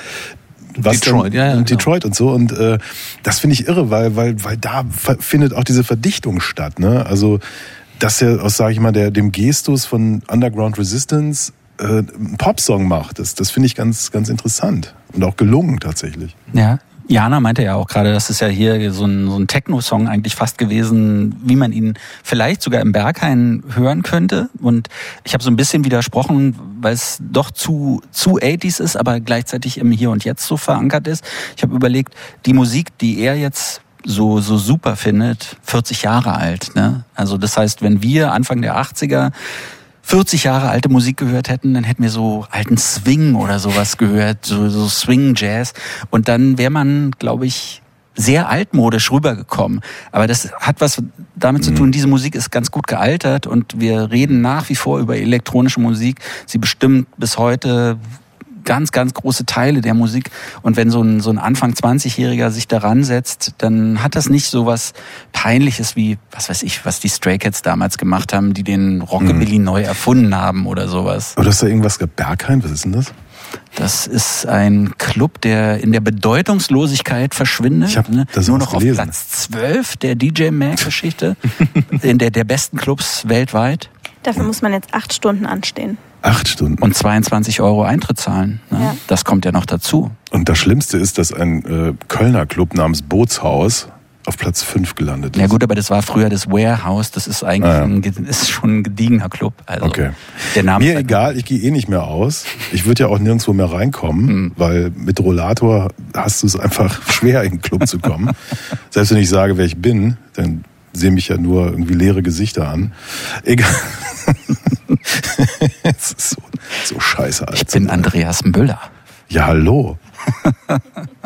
was Detroit, dann, ja, ja, und genau. Detroit und so und äh, das finde ich irre, weil weil weil da findet auch diese Verdichtung statt, ne? Also dass er aus sage ich mal der dem Gestus von Underground Resistance äh, einen Popsong macht, das das finde ich ganz ganz interessant und auch gelungen tatsächlich. Ja. Jana meinte ja auch gerade, das ist ja hier so ein, so ein Techno-Song eigentlich fast gewesen, wie man ihn vielleicht sogar im Berghain hören könnte. Und ich habe so ein bisschen widersprochen, weil es doch zu, zu 80s ist, aber gleichzeitig im Hier und Jetzt so verankert ist. Ich habe überlegt, die Musik, die er jetzt so, so super findet, 40 Jahre alt. Ne? Also das heißt, wenn wir Anfang der 80er 40 Jahre alte Musik gehört hätten, dann hätten wir so alten Swing oder sowas gehört, so, so Swing Jazz. Und dann wäre man, glaube ich, sehr altmodisch rübergekommen. Aber das hat was damit zu tun, diese Musik ist ganz gut gealtert und wir reden nach wie vor über elektronische Musik. Sie bestimmt bis heute ganz, ganz große Teile der Musik. Und wenn so ein, so ein Anfang 20-Jähriger sich daran setzt, dann hat das nicht so was Peinliches wie, was weiß ich, was die Stray Cats damals gemacht haben, die den Rockabilly neu erfunden haben oder sowas. Du hast da irgendwas gehabt, Berghain, was ist denn das? Das ist ein Club, der in der Bedeutungslosigkeit verschwindet. Ich hab ne? das Nur noch auf gelesen. Platz 12 der DJ Mag-Geschichte, in der, der besten Clubs weltweit. Dafür muss man jetzt acht Stunden anstehen. Acht Stunden. Und 22 Euro Eintritt zahlen. Ne? Ja. Das kommt ja noch dazu. Und das Schlimmste ist, dass ein äh, Kölner Club namens Bootshaus auf Platz 5 gelandet ist. Ja gut, aber das war früher das Warehouse. Das ist eigentlich Ah, ja. ein, ist schon ein gediegener Club. Also Okay. Der Name Mir ist egal, ich gehe eh nicht mehr aus. Ich würde ja auch nirgendwo mehr reinkommen, Hm. weil mit Rollator hast du es einfach schwer, in den Club zu kommen. Selbst wenn ich sage, wer ich bin, dann sehen mich ja nur irgendwie leere Gesichter an. Egal. Es ist so, so scheiße. Ich bin Andreas Müller. Ja, hallo.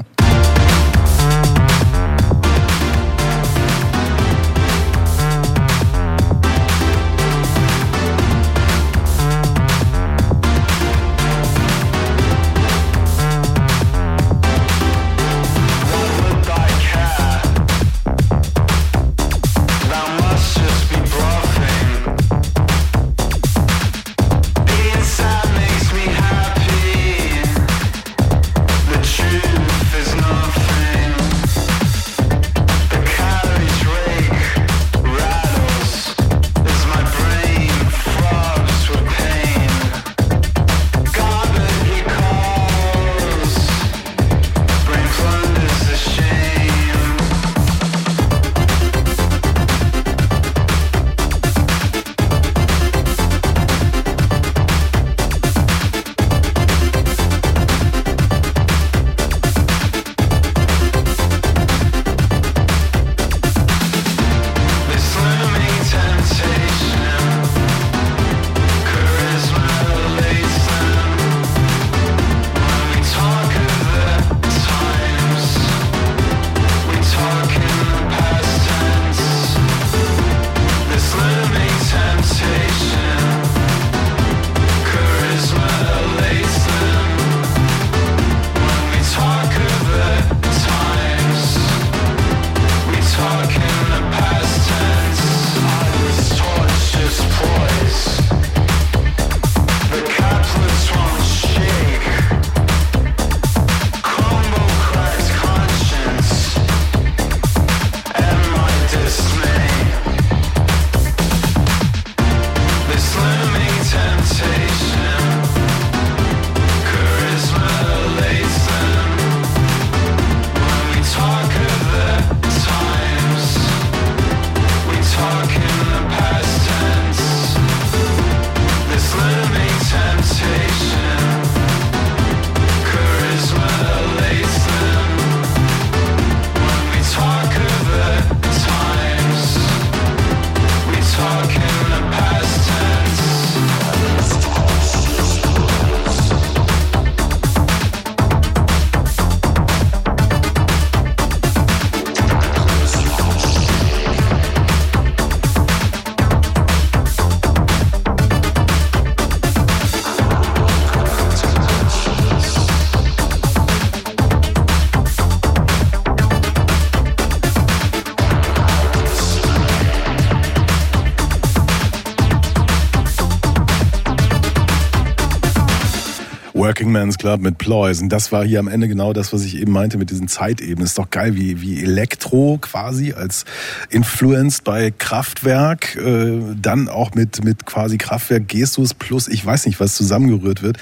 Working Man's Club mit Ploys. Und das war hier am Ende genau das, was ich eben meinte mit diesen Zeitebenen. Ist doch geil, wie, wie Elektro quasi als influenced bei Kraftwerk, äh, dann auch mit, mit quasi Kraftwerk Gestus plus ich weiß nicht, was zusammengerührt wird.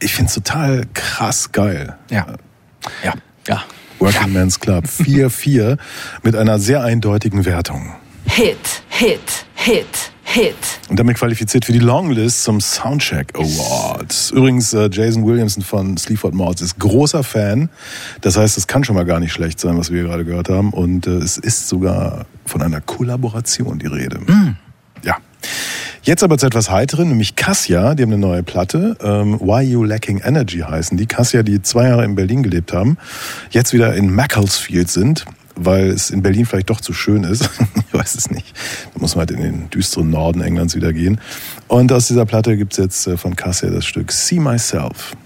Ich find's total krass geil. Ja. Ja. Ja. Working Man's Club 4-4 mit einer sehr eindeutigen Wertung. Hit, Hit, Hit, Hit. Und damit qualifiziert für die Longlist zum Soundcheck Awards. Übrigens, äh, Jason Williamson von Sleaford Mods ist großer Fan. Das heißt, es kann schon mal gar nicht schlecht sein, was wir gerade gehört haben. Und äh, es ist sogar von einer Kollaboration die Rede. Ja. Jetzt aber zu etwas Heiteren, nämlich Cassia, die haben eine neue Platte. Ähm, Why You Lacking Energy heißen die. Cassia, die zwei Jahre in Berlin gelebt haben, jetzt wieder in Macclesfield sind, weil es in Berlin vielleicht doch zu schön ist. ich weiß es nicht. Da muss man halt in den düsteren Norden Englands wieder gehen. Und aus dieser Platte gibt's jetzt äh, von Cassia das Stück See Myself.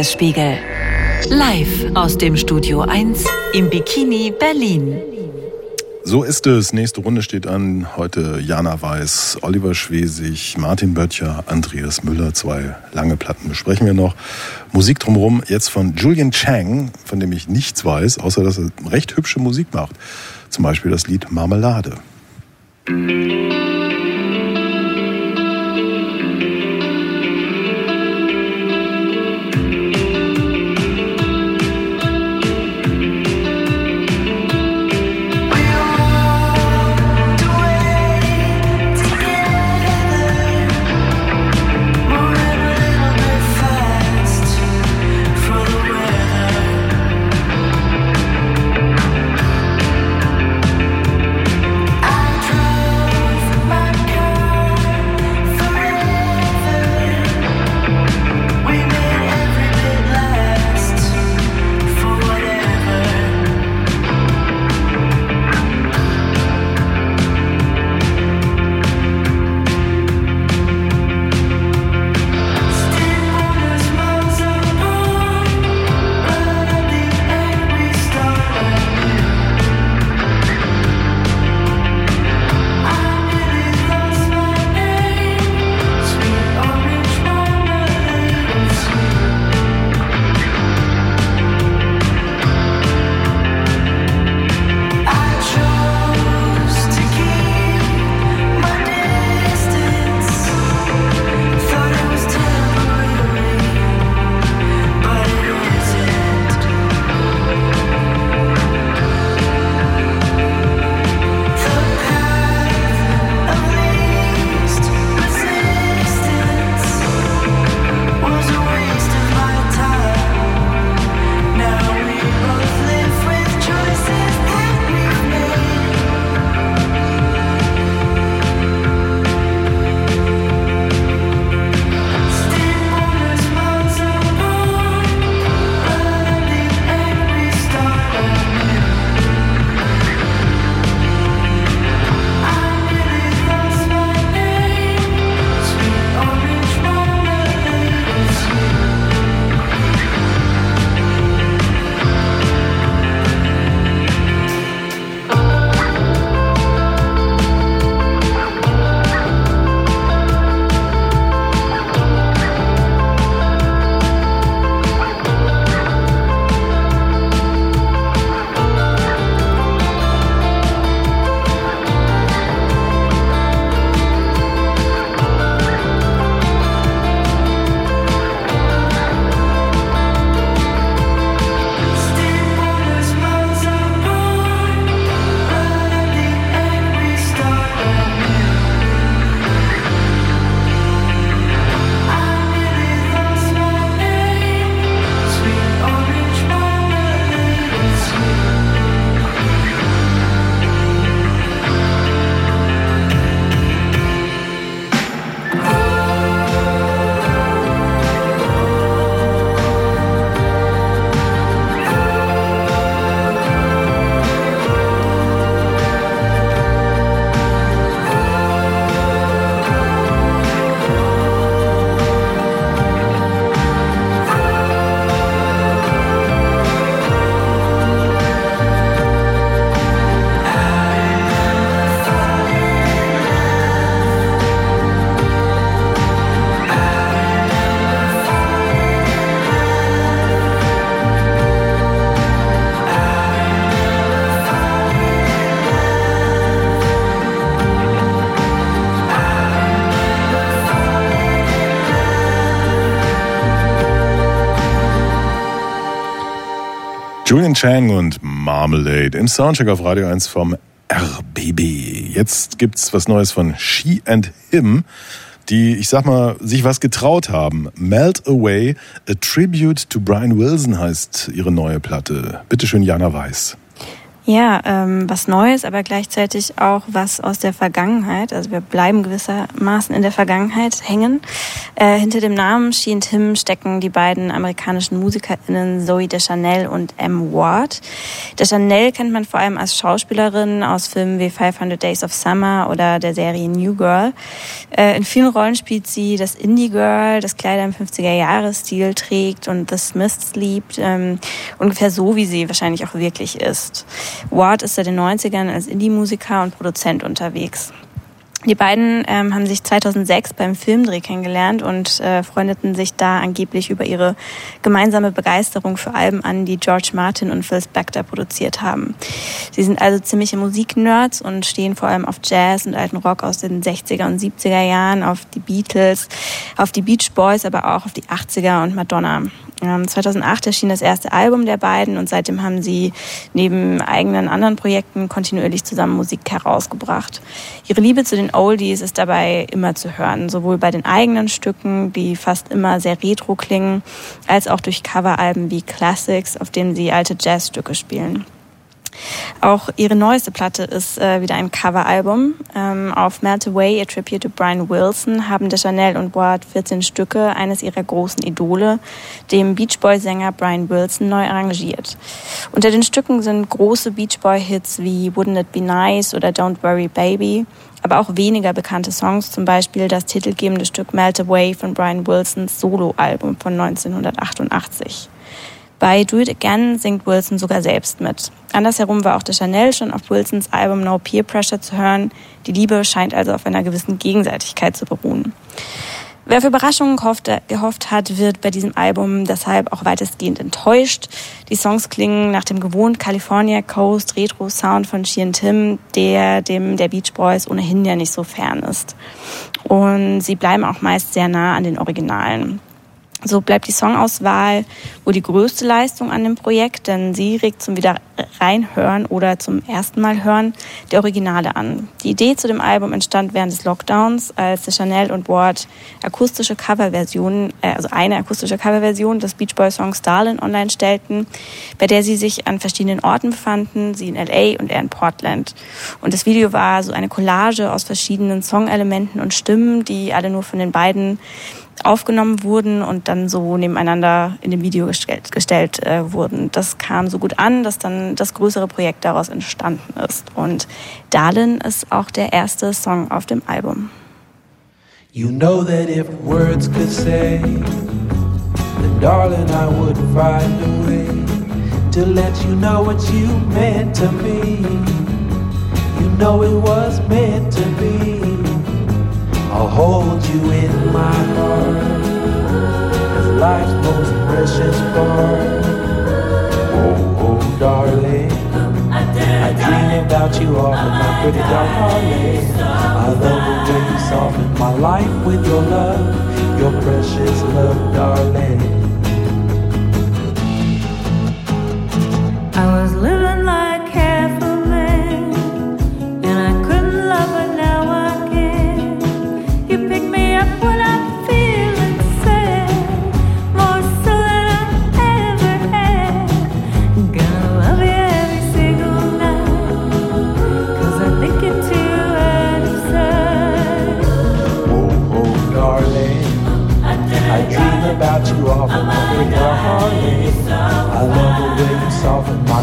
Tagesspiegel. Live aus dem Studio 1 im Bikini Berlin. So ist es. Nächste Runde steht an. Heute Jana Weiß, Oliver Schwesig, Martin Böttcher, Andreas Müller. Zwei lange Platten besprechen wir noch. Musik drumherum jetzt von Julian Chang, von dem ich nichts weiß, außer dass er recht hübsche Musik macht. Zum Beispiel das Lied Marmelade. Julian Chang und Marmalade im Soundcheck auf Radio 1 vom RBB. Jetzt gibt's was Neues von She and Him, die, ich sag mal, sich was getraut haben. Melt Away, a Tribute to Brian Wilson heißt ihre neue Platte. Bitteschön, Jana Weiß. Ja, ähm, was Neues, aber gleichzeitig auch was aus der Vergangenheit. Also wir bleiben gewissermaßen in der Vergangenheit hängen. Äh, hinter dem Namen She and Him stecken die beiden amerikanischen MusikerInnen Zoe Deschanel und M. Ward. Deschanel kennt man vor allem als Schauspielerin aus Filmen wie 500 Days of Summer oder der Serie New Girl. Äh, in vielen Rollen spielt sie das Indie-Girl, das Kleider im 50er-Jahres-Stil trägt und The Smiths liebt. Ähm, ungefähr so, wie sie wahrscheinlich auch wirklich ist. Ward ist seit den 90ern als Indie-Musiker und Produzent unterwegs. Die beiden ähm, haben sich 2006 beim Filmdreh kennengelernt und äh, freundeten sich da angeblich über ihre gemeinsame Begeisterung für Alben an, die George Martin und Phil Spector produziert haben. Sie sind also ziemliche Musiknerds und stehen vor allem auf Jazz und alten Rock aus den 60er und 70er Jahren, auf die Beatles, auf die Beach Boys, aber auch auf die 80er und Madonna. Ähm, 2008 erschien das erste Album der beiden und seitdem haben sie neben eigenen anderen Projekten kontinuierlich zusammen Musik herausgebracht. Ihre Liebe zu den Oldies ist dabei immer zu hören, sowohl bei den eigenen Stücken, die fast immer sehr retro klingen, als auch durch Coveralben wie Classics, auf denen sie alte Jazzstücke spielen. Auch ihre neueste Platte ist äh, wieder ein Coveralbum. Ähm, auf Melt Away, a Tribute to Brian Wilson, haben de Chanel und Ward 14 Stücke eines ihrer großen Idole, dem Beach Boy-Sänger Brian Wilson, neu arrangiert. Unter den Stücken sind große Beach Boy-Hits wie Wouldn't It Be Nice oder Don't Worry Baby, aber auch weniger bekannte Songs, zum Beispiel das titelgebende Stück Melt Away von Brian Wilsons Soloalbum von 1988. Bei Do It Again singt Wilson sogar selbst mit. Andersherum war auch der Chanel schon auf Wilsons Album No Peer Pressure zu hören. Die Liebe scheint also auf einer gewissen Gegenseitigkeit zu beruhen. Wer auf Überraschungen gehofft, hat, wird bei diesem Album deshalb auch weitestgehend enttäuscht. Die Songs klingen nach dem gewohnt California Coast Retro Sound von Sheehan Tim, der dem der Beach Boys ohnehin ja nicht so fern ist. Und sie bleiben auch meist sehr nah an den Originalen. So bleibt die Songauswahl wohl die größte Leistung an dem Projekt, denn sie regt zum wieder reinhören oder zum ersten Mal hören der Originale an. Die Idee zu dem Album entstand während des Lockdowns, als Chanel und Ward akustische Coverversionen, äh, also eine akustische Coverversion des Beach Boy Songs Darlin online stellten, bei der sie sich an verschiedenen Orten befanden, sie in LA und er in Portland. Und das Video war so eine Collage aus verschiedenen Songelementen und Stimmen, die alle nur von den beiden aufgenommen wurden und dann so nebeneinander in dem Video gestellt, gestellt äh, wurden. Das kam so gut an, dass dann das größere Projekt daraus entstanden ist. Und Darlin ist auch der erste Song auf dem Album. You know that if words could say, then darling, I would find a way to let you know what you meant to me. You know it was meant to be. I'll hold you in my heart as life's most precious part. Oh, oh, darling. I dream about you often, my pretty darling. I love the way you soften my life with your love, your precious love, darling. I was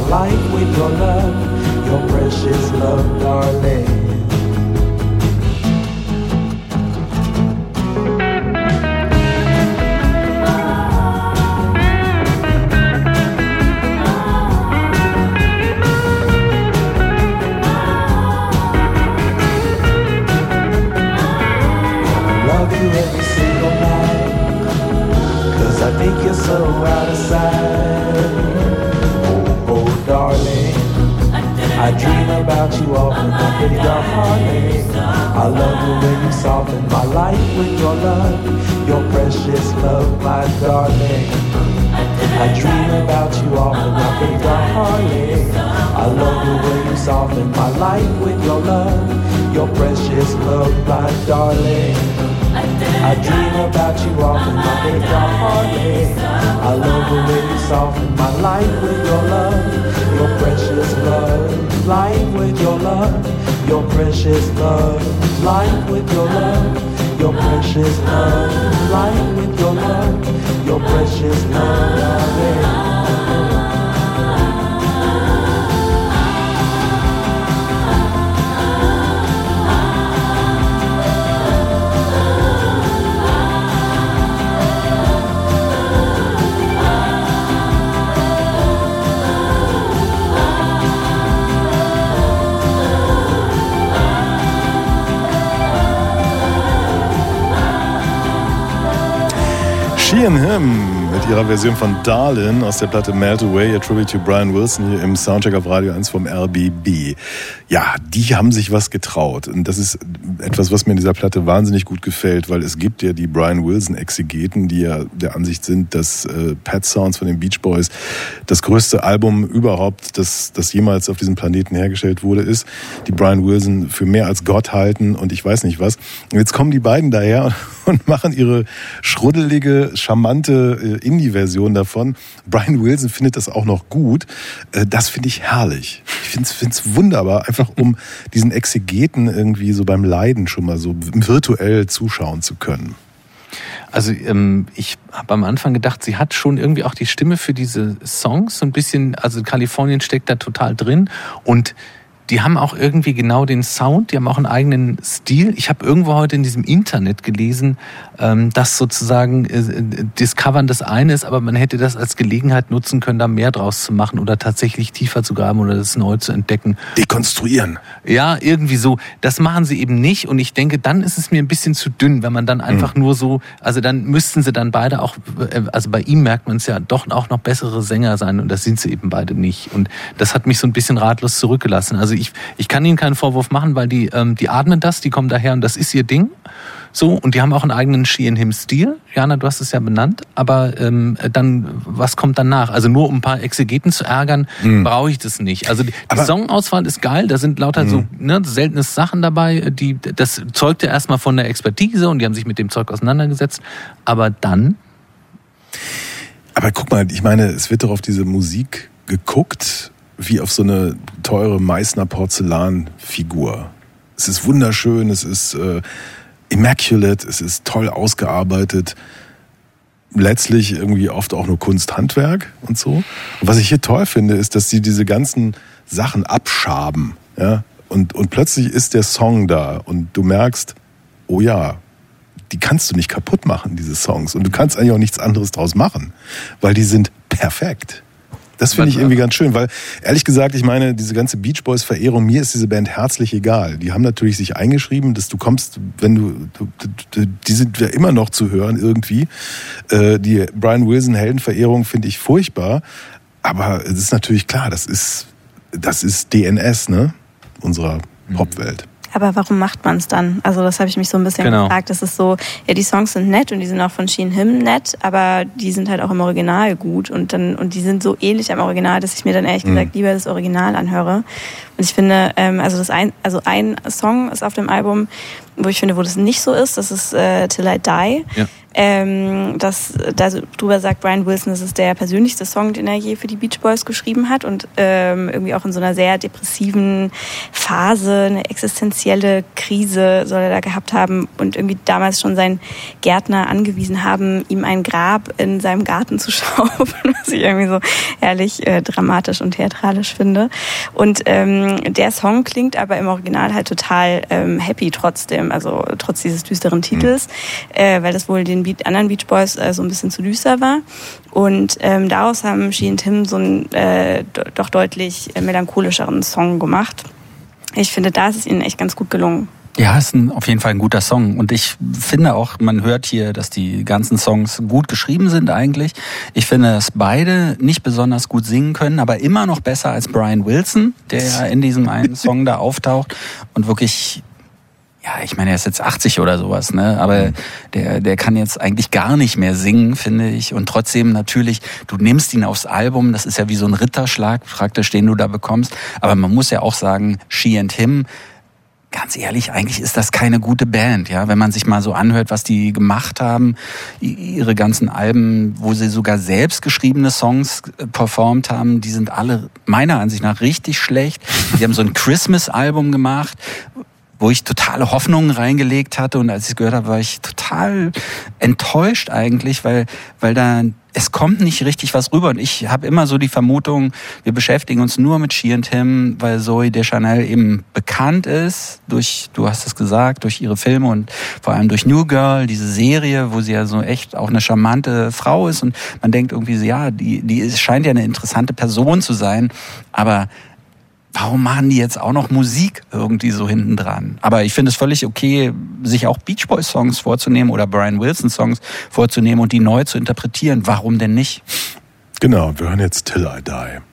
life with your love, your precious love, darling. You often, my pretty darling. I love the way you soften my life with your love, your precious love, my darling. I dream about you often up in darling. I love the way you soften my life with your love, your precious love, my darling. I dream about you often up in darling. I love the way you soften my life with your love, your precious love, life with your love, your precious love, life with your love, your precious love, life with your love, your precious love, She and mit ihrer Version von Darlin aus der Platte Melt Away, a Tribute to Brian Wilson hier im Soundcheck auf Radio 1 vom RBB. Ja, die haben sich was getraut. Und das ist etwas, was mir in dieser Platte wahnsinnig gut gefällt, weil es gibt ja die Brian Wilson-Exegeten, die ja der Ansicht sind, dass äh, Pet Sounds von den Beach Boys das größte Album überhaupt, das, das jemals auf diesem Planeten hergestellt wurde, ist. Die Brian Wilson für mehr als Gott halten und ich weiß nicht was. Und jetzt kommen die beiden daher und machen ihre schruddelige, charmante äh, Indie-Version davon. Brian Wilson findet das auch noch gut. Äh, das finde ich herrlich. Ich finde es wunderbar, einfach um diesen Exegeten irgendwie so beim Leiden schon mal so virtuell zuschauen zu können. Also ähm, ich habe am Anfang gedacht, sie hat schon irgendwie auch die Stimme für diese Songs so ein bisschen, also Kalifornien steckt da total drin und die haben auch irgendwie genau den Sound, die haben auch einen eigenen Stil. Ich habe irgendwo heute in diesem Internet gelesen, ähm, dass sozusagen äh, Discovern das eine ist, aber man hätte das als Gelegenheit nutzen können, da mehr draus zu machen oder tatsächlich tiefer zu graben oder das neu zu entdecken. Dekonstruieren. Ja, irgendwie so. Das machen sie eben nicht und ich denke, dann ist es mir ein bisschen zu dünn, wenn man dann einfach nur so, also dann müssten sie dann beide auch, äh, also bei ihm merkt man es ja doch auch noch bessere Sänger sein und das sind sie eben beide nicht. Und das hat mich so ein bisschen ratlos zurückgelassen. Also ich, ich kann ihnen keinen Vorwurf machen, weil die, ähm, die atmen das, die kommen daher und das ist ihr Ding. So, und die haben auch einen eigenen She and Him Stil. Jana, du hast es ja benannt. Aber ähm, dann, was kommt danach? Also nur um ein paar Exegeten zu ärgern, brauche ich das nicht. Also die, die Songauswahl ist geil, da sind lauter so ne, seltene Sachen dabei, die das zeugt ja erstmal von der Expertise und die haben sich mit dem Zeug auseinandergesetzt. Aber dann, Aber guck mal, ich meine, es wird doch auf diese Musik geguckt, wie auf so eine teure Meißner Porzellanfigur. Es ist wunderschön, es ist äh, immaculate, es ist toll ausgearbeitet. Letztlich irgendwie oft auch nur Kunsthandwerk und so. Und was ich hier toll finde, ist, dass sie diese ganzen Sachen abschaben. Ja? Und, und plötzlich ist der Song da und du merkst, oh ja, die kannst du nicht kaputt machen, diese Songs. Und du kannst eigentlich auch nichts anderes draus machen, weil die sind perfekt. Das finde ich irgendwie ganz schön, weil ehrlich gesagt, ich meine, diese ganze Beach Boys Verehrung, mir ist diese Band herzlich egal. Die haben natürlich sich eingeschrieben, dass du kommst, wenn du, du, du die sind ja immer noch zu hören irgendwie. Äh, die Brian Wilson Heldenverehrung finde ich furchtbar, aber es ist natürlich klar, das ist, das ist DNS, ne, unserer Popwelt. Aber warum macht man es dann? Also das habe ich mich so ein bisschen Genau. gefragt. Das ist so, ja, die Songs sind nett und die sind auch von Sheen Him nett, aber die sind halt auch im Original gut und dann und die sind so ähnlich am Original, dass ich mir dann ehrlich gesagt lieber das Original anhöre. Und ich finde, ähm, also das ein, also ein Song ist auf dem Album, wo ich finde, wo das nicht so ist. Das ist äh, Till I Die. Ja. Ähm, das, darüber sagt Brian Wilson, das ist der persönlichste Song, den er je für die Beach Boys geschrieben hat und ähm, irgendwie auch in so einer sehr depressiven Phase, eine existenzielle Krise soll er da gehabt haben und irgendwie damals schon seinen Gärtner angewiesen haben, ihm ein Grab in seinem Garten zu schaufeln, was ich irgendwie so ehrlich äh, dramatisch und theatralisch finde. Und ähm, der Song klingt aber im Original halt total ähm, happy trotzdem, also trotz dieses düsteren Titels, äh, weil das wohl den Beat, anderen Beach Boys äh, so ein bisschen zu düster war. Und ähm, daraus haben She und Tim so einen äh, do- doch deutlich äh, melancholischeren Song gemacht. Ich finde, da ist es ihnen echt ganz gut gelungen. Ja, ist ein, auf jeden Fall ein guter Song. Und ich finde auch, man hört hier, dass die ganzen Songs gut geschrieben sind eigentlich. Ich finde, dass beide nicht besonders gut singen können, aber immer noch besser als Brian Wilson, der ja in diesem einen Song da auftaucht und wirklich ja, ich meine, er ist jetzt 80 oder sowas, ne? Aber der, der kann jetzt eigentlich gar nicht mehr singen, finde ich. Und trotzdem natürlich, du nimmst ihn aufs Album, das ist ja wie so ein Ritterschlag praktisch, den du da bekommst. Aber man muss ja auch sagen, She and Him, ganz ehrlich, eigentlich ist das keine gute Band, ja. Wenn man sich mal so anhört, was die gemacht haben, ihre ganzen Alben, wo sie sogar selbst geschriebene Songs äh, performt haben, die sind alle meiner Ansicht nach richtig schlecht. Die haben so ein Christmas-Album gemacht, wo ich totale Hoffnungen reingelegt hatte. Und als ich es gehört habe, war ich total enttäuscht eigentlich, weil weil da es kommt nicht richtig was rüber. Und ich habe immer so die Vermutung, wir beschäftigen uns nur mit She and Him, weil Zoe Deschanel eben bekannt ist durch, du hast es gesagt, durch ihre Filme und vor allem durch New Girl, diese Serie, wo sie ja so echt auch eine charmante Frau ist. Und man denkt irgendwie so, ja, die die scheint ja eine interessante Person zu sein, aber warum machen die jetzt auch noch Musik irgendwie so hinten dran? Aber ich finde es völlig okay, sich auch Beach Boys Songs vorzunehmen oder Brian Wilson Songs vorzunehmen und die neu zu interpretieren. Warum denn nicht? Genau, wir hören jetzt Till I Die.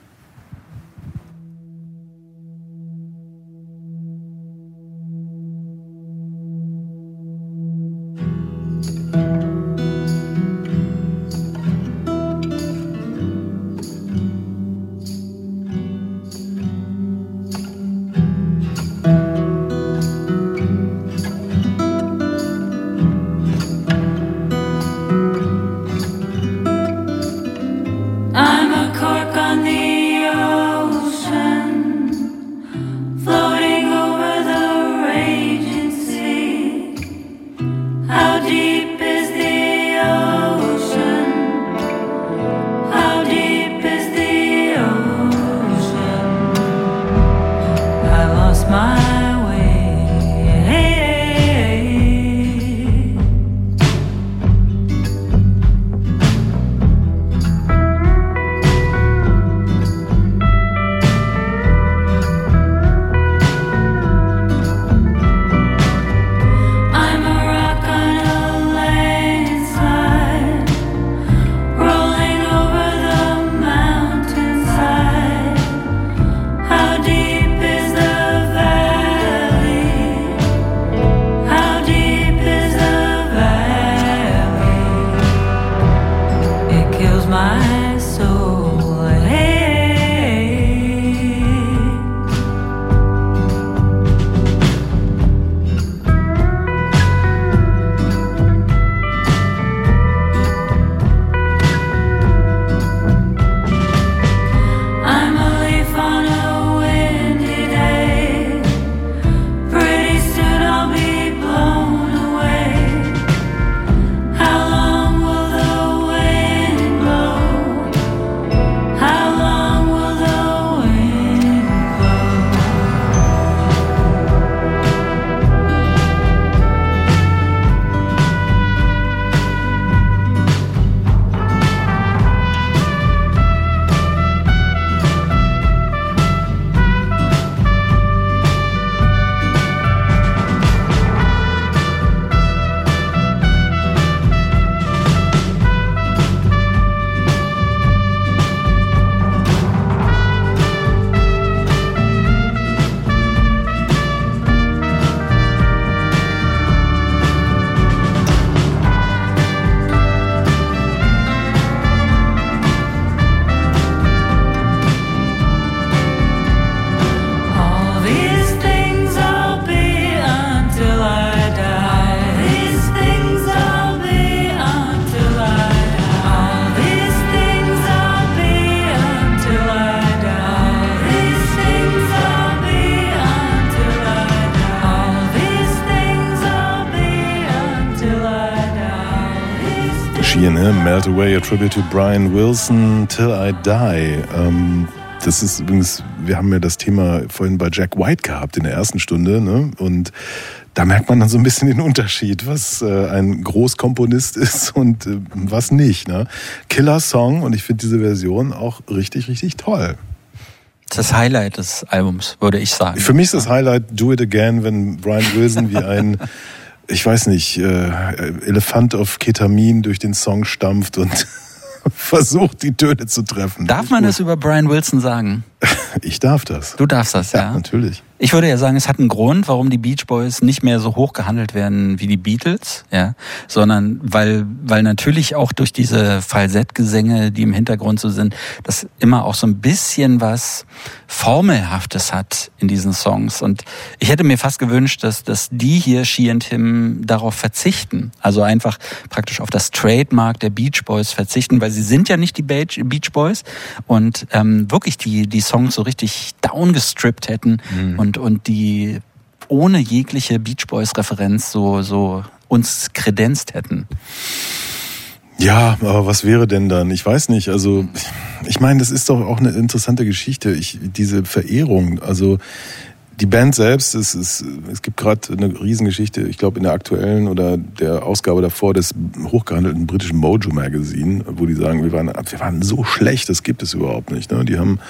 Melt Away, a tribute to Brian Wilson, Till I Die. Ähm, das ist übrigens, wir haben ja das Thema vorhin bei Jack White gehabt in der ersten Stunde, ne? Und da merkt man dann so ein bisschen den Unterschied, was äh, ein Großkomponist ist und äh, was nicht. Ne? Killer-Song und ich finde diese Version auch richtig, richtig toll. Das Highlight des Albums, würde ich sagen. Für mich ist das Highlight Do It Again, wenn Brian Wilson wie ein, ich weiß nicht, äh, Elefant auf Ketamin durch den Song stampft und versucht, die Töne zu treffen. Darf man das über Brian Wilson sagen? Ich darf das. Du darfst das, Ja, ja. natürlich. Ich würde ja sagen, es hat einen Grund, warum die Beach Boys nicht mehr so hoch gehandelt werden wie die Beatles, ja, sondern weil, weil natürlich auch durch diese Falsettgesänge, die im Hintergrund so sind, das immer auch so ein bisschen was Formelhaftes hat in diesen Songs. Und ich hätte mir fast gewünscht, dass, dass die hier, She and Him, darauf verzichten. Also einfach praktisch auf das Trademark der Beach Boys verzichten, weil sie sind ja nicht die Beach Boys und ähm, wirklich die, die Songs so richtig downgestrippt hätten und, und die ohne jegliche Beach Boys Referenz so, so uns kredenzt hätten. Ja, aber was wäre denn dann? Ich weiß nicht. Also, ich meine, das ist doch auch eine interessante Geschichte. Ich, diese Verehrung, also die Band selbst, es, ist, es gibt gerade eine Riesengeschichte, ich glaube in der aktuellen oder der Ausgabe davor des hochgehandelten britischen Mojo Magazine, wo die sagen, wir waren, wir waren so schlecht, das gibt es überhaupt nicht. Ne? Die haben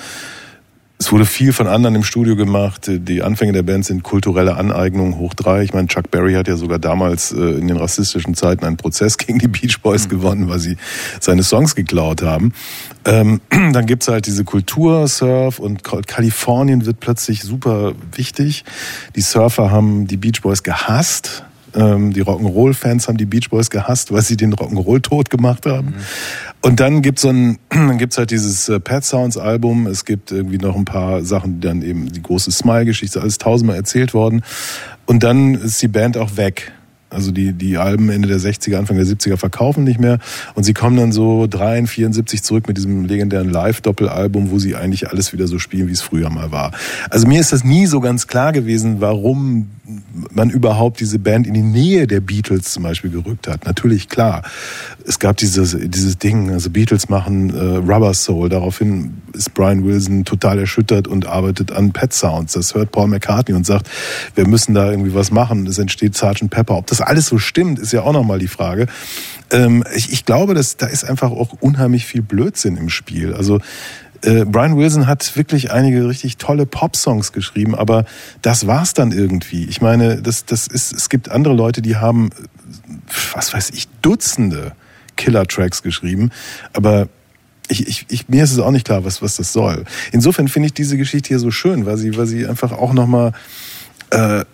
es wurde viel von anderen im Studio gemacht. Die Anfänge der Band sind kulturelle Aneignung hoch drei. Ich meine, Chuck Berry hat ja sogar damals äh, in den rassistischen Zeiten einen Prozess gegen die Beach Boys gewonnen, weil sie seine Songs geklaut haben. Ähm, dann gibt's halt diese Kultur, Surf und Kalifornien wird plötzlich super wichtig. Die Surfer haben die Beach Boys gehasst. Ähm, die Rock'n'Roll-Fans haben die Beach Boys gehasst, weil sie den Rock'n'Roll tot gemacht haben. Und dann gibt's so ein, dann gibt's halt dieses äh, Pet Sounds Album. Es gibt irgendwie noch ein paar Sachen, die dann eben die große Smile-Geschichte, alles tausendmal erzählt worden. Und dann ist die Band auch weg. Also die, die Alben Ende der 60er, Anfang der 70er verkaufen nicht mehr. Und sie kommen dann so 73, 74 zurück mit diesem legendären Live-Doppelalbum, wo sie eigentlich alles wieder so spielen, wie es früher mal war. Also mir ist das nie so ganz klar gewesen, warum man überhaupt diese Band in die Nähe der Beatles zum Beispiel gerückt hat. Natürlich, klar. Es gab dieses, dieses Ding, also Beatles machen äh, Rubber Soul. Daraufhin ist Brian Wilson total erschüttert und arbeitet an Pet Sounds. Das hört Paul McCartney und sagt, wir müssen da irgendwie was machen. Es entsteht Sgt. Pepper. Ob das alles so stimmt, ist ja auch nochmal die Frage. Ähm, ich, ich glaube, dass da ist einfach auch unheimlich viel Blödsinn im Spiel. Also äh, Brian Wilson hat wirklich einige richtig tolle Pop-Songs geschrieben, aber das war's dann irgendwie. Ich meine, das, das ist, es gibt andere Leute, die haben, was weiß ich, Dutzende Killer-Tracks geschrieben, aber ich, ich, ich, mir ist es auch nicht klar, was, was das soll. Insofern finde ich diese Geschichte hier so schön, weil sie, weil sie einfach auch nochmal äh,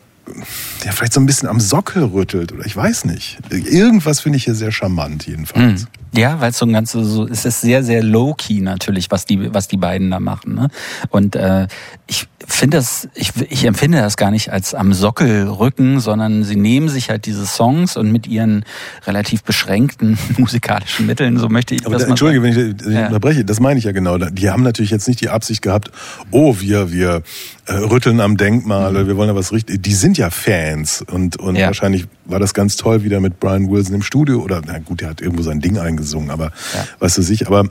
ja, vielleicht so ein bisschen am Sockel rüttelt oder ich weiß nicht. Irgendwas finde ich hier sehr charmant jedenfalls. Hm. Ja, weil es so ein ganzes, so, es ist sehr, sehr low-key natürlich, was die, was die beiden da machen. Ne? Und äh, ich finde das, ich, ich empfinde das gar nicht als am Sockel rücken, sondern sie nehmen sich halt diese Songs und mit ihren relativ beschränkten musikalischen Mitteln, so möchte ich Aber das da, mal Entschuldige, sagen. wenn ich äh, Ja. unterbreche, das meine ich ja genau. Die haben natürlich jetzt nicht die Absicht gehabt, oh, wir, wir äh, rütteln am Denkmal, oder wir wollen da was richtig. Die sind ja Fans und, und Mhm. Ja. wahrscheinlich war das ganz toll wieder mit Brian Wilson im Studio oder, na gut, der hat irgendwo sein Ding eingesungen, aber Ja. weißt du sich, aber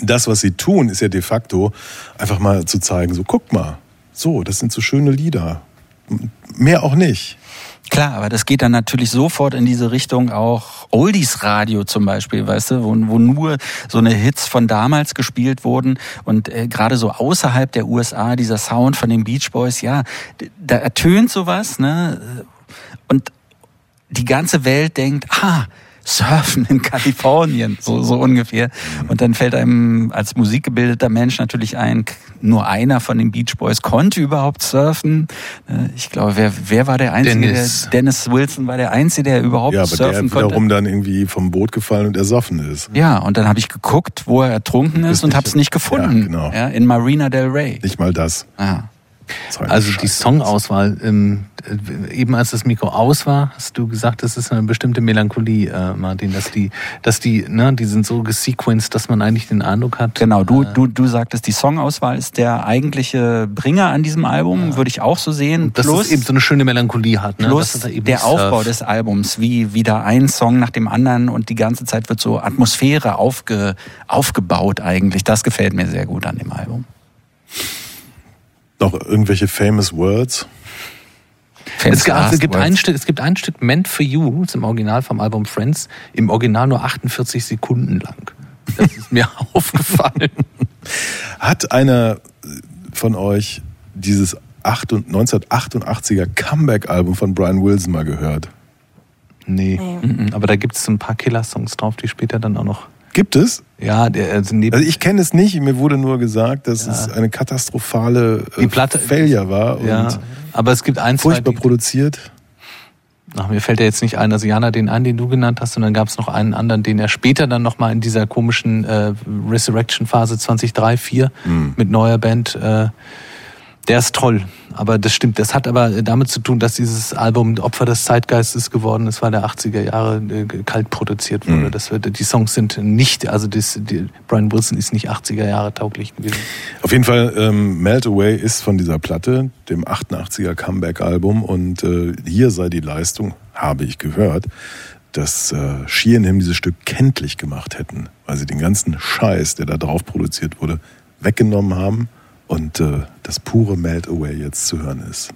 das, was sie tun, ist ja de facto einfach mal zu zeigen, so guckt mal, so, das sind so schöne Lieder. Mehr auch nicht. Klar, aber das geht dann natürlich sofort in diese Richtung auch Oldies Radio zum Beispiel, weißt du, wo, wo nur so eine Hits von damals gespielt wurden und äh, gerade so außerhalb der USA dieser Sound von den Beach Boys, ja, da ertönt sowas, ne? Und die ganze Welt denkt, ah, Surfen in Kalifornien, so, so ungefähr. Und dann fällt einem als musikgebildeter Mensch natürlich ein, nur einer von den Beach Boys konnte überhaupt surfen. Äh, Ich glaube, wer, wer war der Einzige? Dennis. Der, Dennis Wilson war der Einzige, der überhaupt Ja, aber der surfen konnte. wiederum dann irgendwie vom Boot gefallen und ersoffen ist. Ja, und dann habe ich geguckt, wo er ertrunken ist und habe es nicht gefunden. Ja, genau. ja, in Marina del Rey. Nicht mal das. Ah. Also die. Songauswahl, ähm, äh, eben als das Mikro aus war, hast du gesagt, das ist eine bestimmte Melancholie, äh, Martin, dass die, dass die, ne, die sind so gesequenced, dass man eigentlich den Eindruck hat. Genau, du, äh, du, du sagtest, die Songauswahl ist der eigentliche Bringer an diesem Album, würde ich auch so sehen. dass Plus, es eben so eine schöne Melancholie hat, ne? plus der Aufbau des Albums, wie wieder ein Song nach dem anderen und die ganze Zeit wird so Atmosphäre aufge, aufgebaut eigentlich. Das gefällt mir sehr gut an dem Album. Noch irgendwelche famous words? Es, es, gibt Words. ein Stück, es gibt ein Stück Meant for You, ist im Original vom Album Friends, im Original nur 48 Sekunden lang. Das ist mir aufgefallen. Hat einer von euch dieses 8 und- 1988er Comeback-Album von Brian Wilson mal gehört? Nee. Nee. Aber da gibt es so ein paar Killer-Songs drauf, die später dann auch noch Gibt es? Ja, der, also Also ich kenne es nicht, mir wurde nur gesagt, dass es eine katastrophale äh, Die Platte- Failure war und ja, aber es gibt ein, zwei, furchtbar produziert. Ach, mir fällt ja jetzt nicht ein, also Jana den einen, den du genannt hast, und dann gab es noch einen anderen, den er später dann nochmal in dieser komischen äh, Resurrection-Phase 2003, 4 Hm. mit neuer Band, äh, der ist toll. Aber das stimmt, das hat aber damit zu tun, dass dieses Album Opfer des Zeitgeistes geworden ist, weil der 80er Jahre äh, kalt produziert wurde. Mhm. Das die Songs sind nicht, also das, die, Brian Wilson ist nicht 80er Jahre tauglich gewesen. Auf jeden Fall, ähm, Melt Away ist von dieser Platte, dem 88er Comeback-Album. Und äh, hier sei die Leistung, habe ich gehört, dass äh, Sheeran dieses Stück kenntlich gemacht hätten, weil sie den ganzen Scheiß, der da drauf produziert wurde, weggenommen haben und äh, das pure Melt Away jetzt zu hören ist.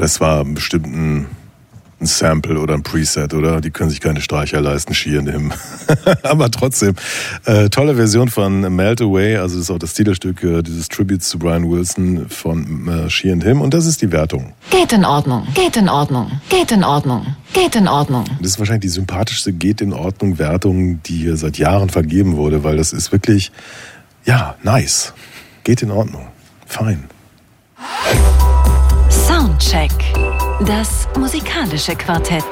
Das war bestimmt ein ein Sample oder ein Preset, oder? Die können sich keine Streicher leisten, She and Him. Aber trotzdem, äh, tolle Version von Melt Away, also das ist auch das Titelstück äh, dieses Tributes zu Brian Wilson von äh, She and Him und das ist die Wertung. Geht in Ordnung. Geht in Ordnung. Geht in Ordnung. Geht in Ordnung. Das ist wahrscheinlich die sympathischste Geht in Ordnung Wertung, die hier seit Jahren vergeben wurde, weil das ist wirklich, ja, nice. Geht in Ordnung. Fein. Soundcheck. Das musikalische Quartett.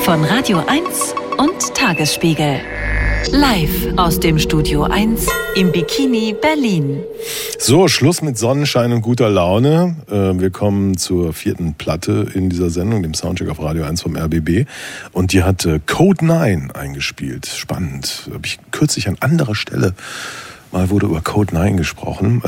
Von Radio 1 und Tagesspiegel. Live aus dem Studio 1 im Bikini Berlin. So, Schluss mit Sonnenschein und guter Laune. Äh, Wir kommen zur vierten Platte in dieser Sendung, dem Soundcheck auf Radio 1 vom RBB. Und die hat äh, Code 9 eingespielt. Spannend. Habe ich kürzlich an anderer Stelle mal wurde über Code 9 gesprochen.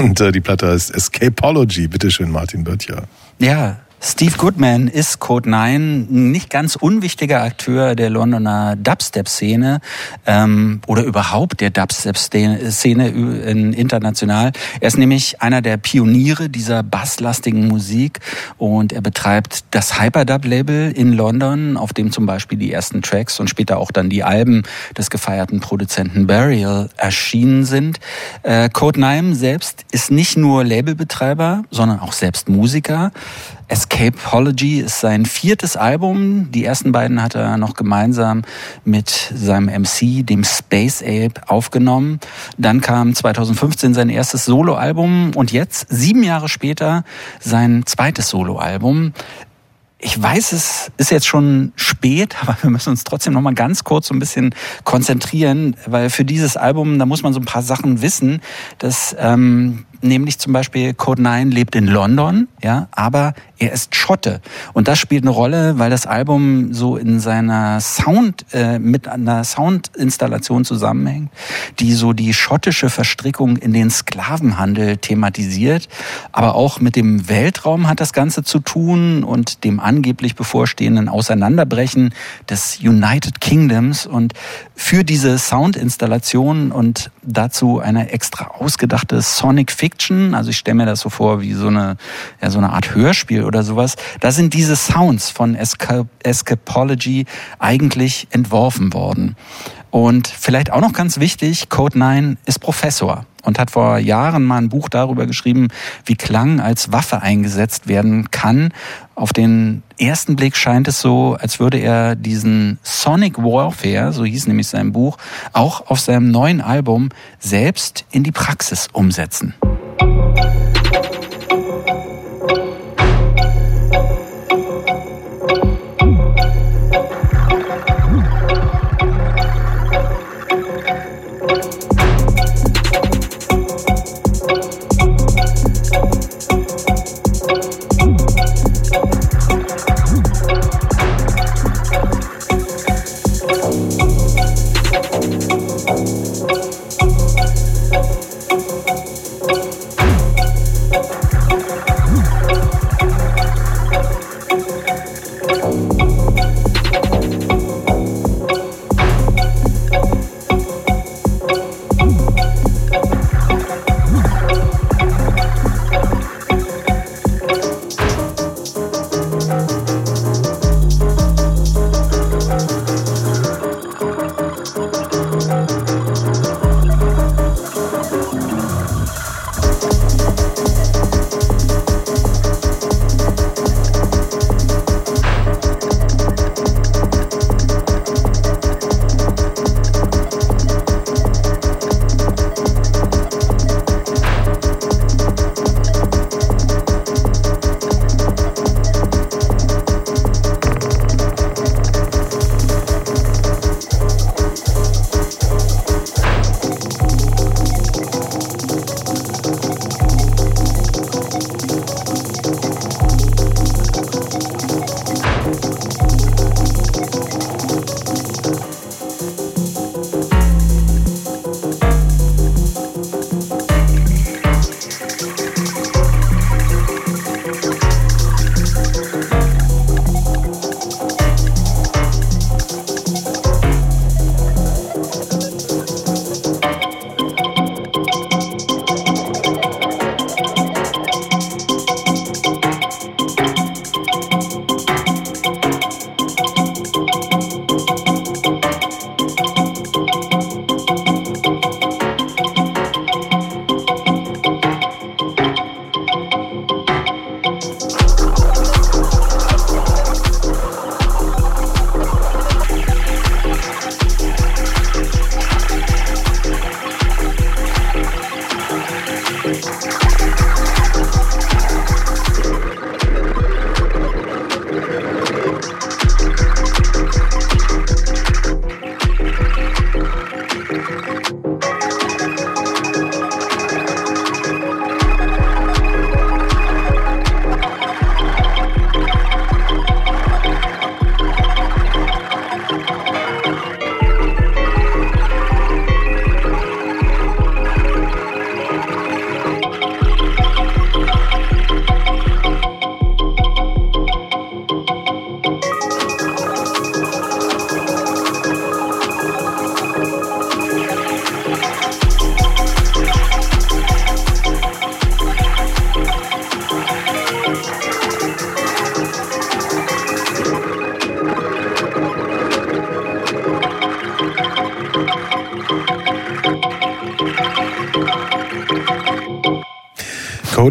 Und äh, die Platte heißt Escapology. Bitte schön, Martin Böttcher. Ja, Steve Goodman ist Code 9, ein nicht ganz unwichtiger Akteur der Londoner Dubstep-Szene ähm, oder überhaupt der Dubstep-Szene in- international. Er ist nämlich einer der Pioniere dieser basslastigen Musik und er betreibt das Hyperdub-Label in London, auf dem zum Beispiel die ersten Tracks und später auch dann die Alben des gefeierten Produzenten Burial erschienen sind. Äh, Code 9 selbst ist nicht nur Labelbetreiber, sondern auch selbst Musiker. Escapology ist sein viertes Album. Die ersten beiden hat er noch gemeinsam mit seinem MC, dem Space Ape, aufgenommen. Dann kam 2015 sein erstes Soloalbum und jetzt, sieben Jahre später, sein zweites Soloalbum. Ich weiß, es ist jetzt schon spät, aber wir müssen uns trotzdem noch mal ganz kurz so ein bisschen konzentrieren, weil für dieses Album, da muss man so ein paar Sachen wissen, dass ähm, nämlich zum Beispiel Code 9 lebt in London, ja, aber er ist Schotte. Und das spielt eine Rolle, weil das Album so in seiner Sound äh, mit einer Soundinstallation zusammenhängt, die so die schottische Verstrickung in den Sklavenhandel thematisiert, aber auch mit dem Weltraum hat das Ganze zu tun und dem angeblich bevorstehenden Auseinanderbrechen des United Kingdoms. Und für diese Soundinstallation und dazu eine extra ausgedachte Sonic Fiction, also ich stelle mir das so vor wie so eine, ja, so eine Art Hörspiel oder sowas, da sind diese Sounds von Esca Escapology eigentlich entworfen worden. Und vielleicht auch noch ganz wichtig, Code 9 ist Professor und hat vor Jahren mal ein Buch darüber geschrieben, wie Klang als Waffe eingesetzt werden kann. Auf den ersten Blick scheint es so, als würde er diesen Sonic Warfare, so hieß nämlich sein Buch, auch auf seinem neuen Album selbst in die Praxis umsetzen.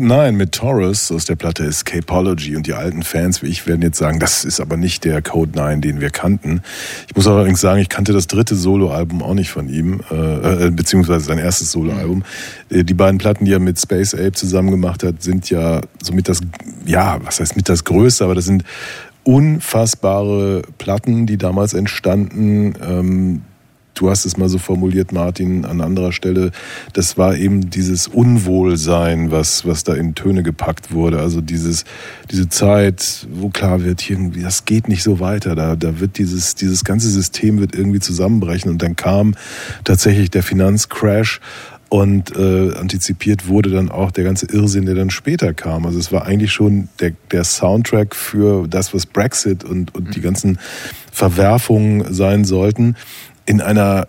9 mit Taurus aus der Platte Escapology und die alten Fans wie ich werden jetzt sagen, das ist aber nicht der Code 9, den wir kannten. Ich muss allerdings sagen, ich kannte das dritte Soloalbum auch nicht von ihm, äh, äh, beziehungsweise sein erstes Soloalbum. Äh, Die beiden Platten, die er mit Space Ape zusammen gemacht hat, sind ja somit das, ja, was heißt mit das Größte, aber das sind unfassbare Platten, die damals entstanden. Ähm, du hast es mal so formuliert, Martin, an anderer Stelle. Das war eben dieses Unwohlsein, was, was da in Töne gepackt wurde. Also dieses, diese Zeit, wo klar wird, irgendwie, das geht nicht so weiter. Da, da wird dieses, dieses ganze System wird irgendwie zusammenbrechen. Und dann kam tatsächlich der Finanzcrash. Und äh, antizipiert wurde dann auch der ganze Irrsinn, der dann später kam. Also es war eigentlich schon der, der Soundtrack für das, was Brexit und, und die ganzen Verwerfungen sein sollten, in einer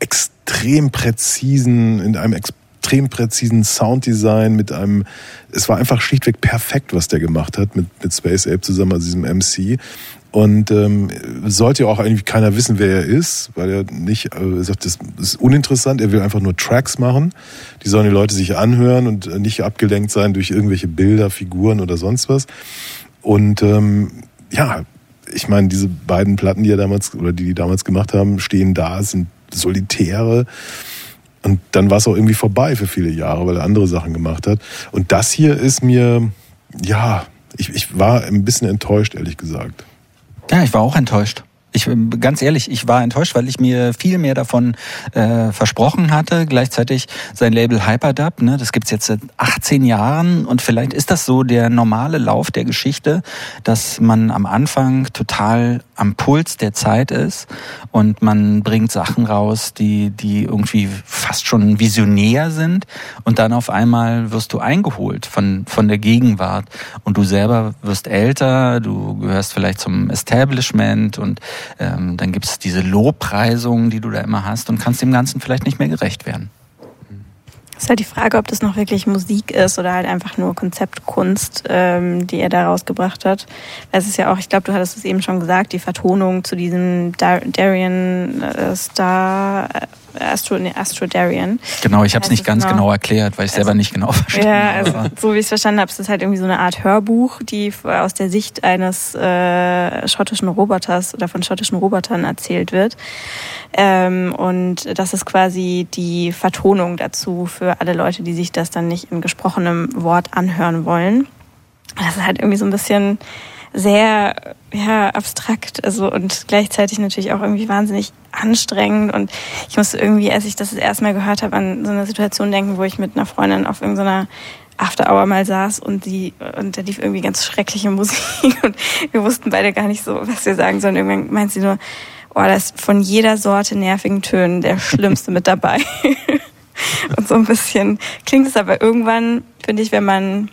extrem präzisen, in einem extrem präzisen Sounddesign, mit einem, es war einfach schlichtweg perfekt, was der gemacht hat mit, mit Space Ape zusammen, also diesem MC. Und ähm, sollte ja auch eigentlich keiner wissen, wer er ist, weil er nicht, äh, er sagt, das ist uninteressant, er will einfach nur Tracks machen. Die sollen die Leute sich anhören und äh, nicht abgelenkt sein durch irgendwelche Bilder, Figuren oder sonst was. Und ähm, ja, ich meine, diese beiden Platten, die er damals oder die die damals gemacht haben, stehen da, sind solitäre. Und dann war es auch irgendwie vorbei für viele Jahre, weil er andere Sachen gemacht hat. Und das hier ist mir, ja, ich, ich war ein bisschen enttäuscht, ehrlich gesagt. Ja, ich war auch enttäuscht. Ich ganz ehrlich, ich war enttäuscht, weil ich mir viel mehr davon äh, versprochen hatte. Gleichzeitig sein Label Hyperdub, ne, das gibt's jetzt seit 18 Jahren. Und vielleicht ist das so der normale Lauf der Geschichte, dass man am Anfang total am Puls der Zeit ist und man bringt Sachen raus, die die irgendwie fast schon visionär sind. Und dann auf einmal wirst du eingeholt von von der Gegenwart. Und du selber wirst älter, du gehörst vielleicht zum Establishment und ähm, dann gibt es diese Lobpreisungen, die du da immer hast und kannst dem Ganzen vielleicht nicht mehr gerecht werden. Es ist halt die Frage, ob das noch wirklich Musik ist oder halt einfach nur Konzeptkunst, ähm, die er da rausgebracht hat. Es ist ja auch, ich glaube, du hattest es eben schon gesagt, die Vertonung zu diesem Dar Darien äh, Star, äh, Astro, nee, Astro Darien. Genau, ich habe es nicht ganz genau? genau erklärt, weil ich selber nicht genau verstehe. Ja, also so wie ich es verstanden habe, ist es halt irgendwie so eine Art Hörbuch, die aus der Sicht eines äh, schottischen Roboters oder von schottischen Robotern erzählt wird. Ähm, und das ist quasi die Vertonung dazu für alle Leute, die sich das dann nicht in gesprochenem Wort anhören wollen. Das ist halt irgendwie so ein bisschen sehr ja, abstrakt also und gleichzeitig natürlich auch irgendwie wahnsinnig anstrengend und ich musste irgendwie, als ich das das erste Mal gehört habe, an so eine Situation denken, wo ich mit einer Freundin auf irgendeiner After Hour mal saß und die und da lief irgendwie ganz schreckliche Musik und wir wussten beide gar nicht so, was wir sagen sollen. Irgendwann meint sie nur, oh, da ist von jeder Sorte nervigen Tönen der schlimmste mit dabei. und so ein bisschen klingt es aber irgendwann, finde ich, wenn man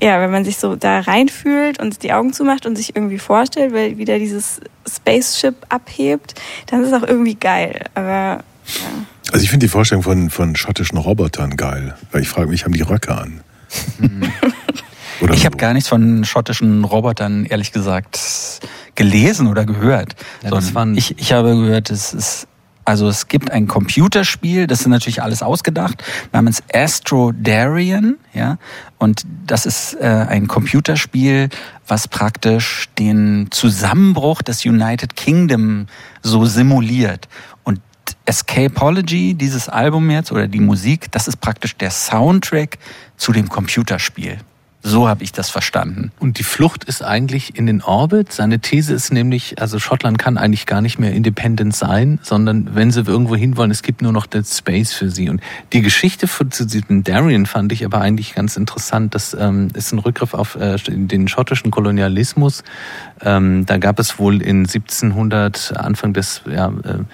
ja, wenn man sich so da reinfühlt und die Augen zumacht und sich irgendwie vorstellt, weil wieder dieses Spaceship abhebt, dann ist es auch irgendwie geil. Aber ja. Also ich finde die Vorstellung von, von schottischen Robotern geil, weil ich frage mich, haben die Röcke an? Oder Ich so. habe gar nichts von schottischen Robotern, ehrlich gesagt, gelesen oder gehört. Ja, das Sondern waren- ich, ich habe gehört, es ist, also es gibt ein Computerspiel, das ist natürlich alles ausgedacht, namens Astro Darien, ja. Und das ist äh, ein Computerspiel, was praktisch den Zusammenbruch des United Kingdom so simuliert. Und Escapology, dieses Album jetzt, oder die Musik, das ist praktisch der Soundtrack zu dem Computerspiel. So habe ich das verstanden. Und die Flucht ist eigentlich in den Orbit. Seine These ist nämlich, also Schottland kann eigentlich gar nicht mehr independent sein, sondern wenn sie irgendwo hinwollen, es gibt nur noch den Space für sie. Und die Geschichte von, zu diesem Darien fand ich aber eigentlich ganz interessant. Das ähm, ist ein Rückgriff auf äh, den schottischen Kolonialismus. Ähm, da gab es wohl in 1700, Anfang des ja, äh,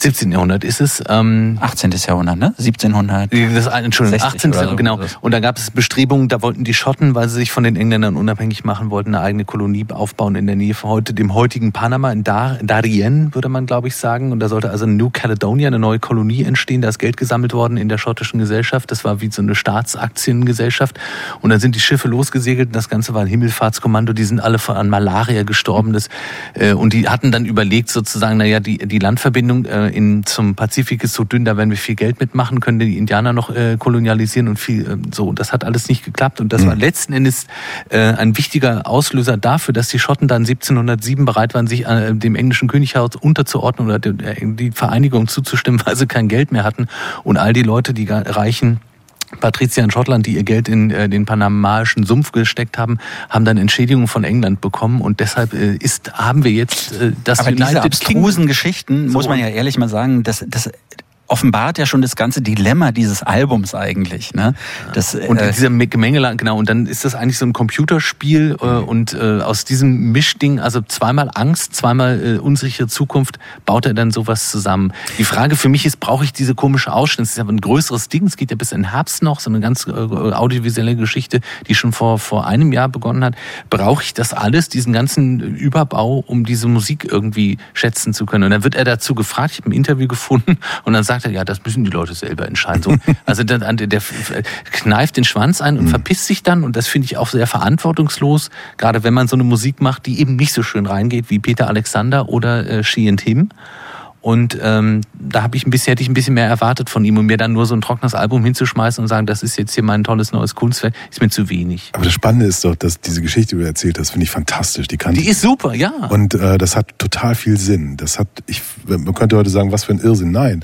17. Jahrhundert ist es, ähm, 18. Jahrhundert, ne? 1700. das, Entschuldigung, 60 18. oder so. genau. Und da gab es Bestrebungen, da wollten die Schotten, weil sie sich von den Engländern unabhängig machen wollten, eine eigene Kolonie aufbauen in der Nähe von heute, dem heutigen Panama, in Dar Darien, würde man, glaube ich, sagen. Und da sollte also New Caledonia, eine neue Kolonie entstehen. Da ist Geld gesammelt worden in der schottischen Gesellschaft. Das war wie so eine Staatsaktiengesellschaft. Und dann sind die Schiffe losgesegelt. Und das Ganze war ein Himmelfahrtskommando. Die sind alle von, an Malaria gestorben. Das, äh, und die hatten dann überlegt, sozusagen, naja, die, die Landverbindung äh, äh, in, zum Pazifik ist so dünn, da werden wir viel Geld mitmachen, können die Indianer noch äh, kolonialisieren und viel äh, so. Das hat alles nicht geklappt. Und das war letzten Endes äh, ein wichtiger Auslöser dafür, dass die Schotten dann 1707 bereit waren, sich äh, dem englischen Könighaus unterzuordnen oder der- die Vereinigung zuzustimmen, weil sie kein Geld mehr hatten. Und all die Leute, die reichen Patrizier in Schottland, die ihr Geld in äh, den panamaischen Sumpf gesteckt haben, haben dann Entschädigungen von England bekommen und deshalb äh, ist, haben wir jetzt äh, das Aber diese United abstrusen Geschichten, muss So. man ja ehrlich mal sagen, das, das offenbart ja schon das ganze Dilemma dieses Albums eigentlich. Ne? Das, Und äh, dieser Gemengele, genau, und dann ist das eigentlich so ein Computerspiel äh, und äh, aus diesem Mischding, also zweimal Angst, zweimal äh, unsichere Zukunft, baut er dann sowas zusammen. Die Frage für mich ist, brauche ich diese komische Ausschnitt? Das ist aber ein größeres Ding, es geht ja bis in Herbst noch, so eine ganz äh, audiovisuelle Geschichte, die schon vor, vor einem Jahr begonnen hat. Brauche ich das alles, diesen ganzen Überbau, um diese Musik irgendwie schätzen zu können? Und dann wird er dazu gefragt, ich habe ein Interview gefunden und dann sagt er, ja, das müssen die Leute selber entscheiden. So, also der, der, kneift den Schwanz ein und verpisst sich dann und das finde ich auch sehr verantwortungslos, gerade wenn man so eine Musik macht, die eben nicht so schön reingeht wie Peter Alexander oder äh, She and Him. Und ähm, da habe ich ein bisschen, hätte ich ein bisschen mehr erwartet von ihm und mir dann nur so ein trockenes Album hinzuschmeißen und sagen, das ist jetzt hier mein tolles neues Kunstwerk, ist mir zu wenig. Aber das Spannende ist doch, dass diese Geschichte, die du erzählt hast, finde ich fantastisch. Die kann Die ist super, ja. Und äh, das hat total viel Sinn. Das hat, ich, man könnte heute sagen, was für ein Irrsinn. Nein,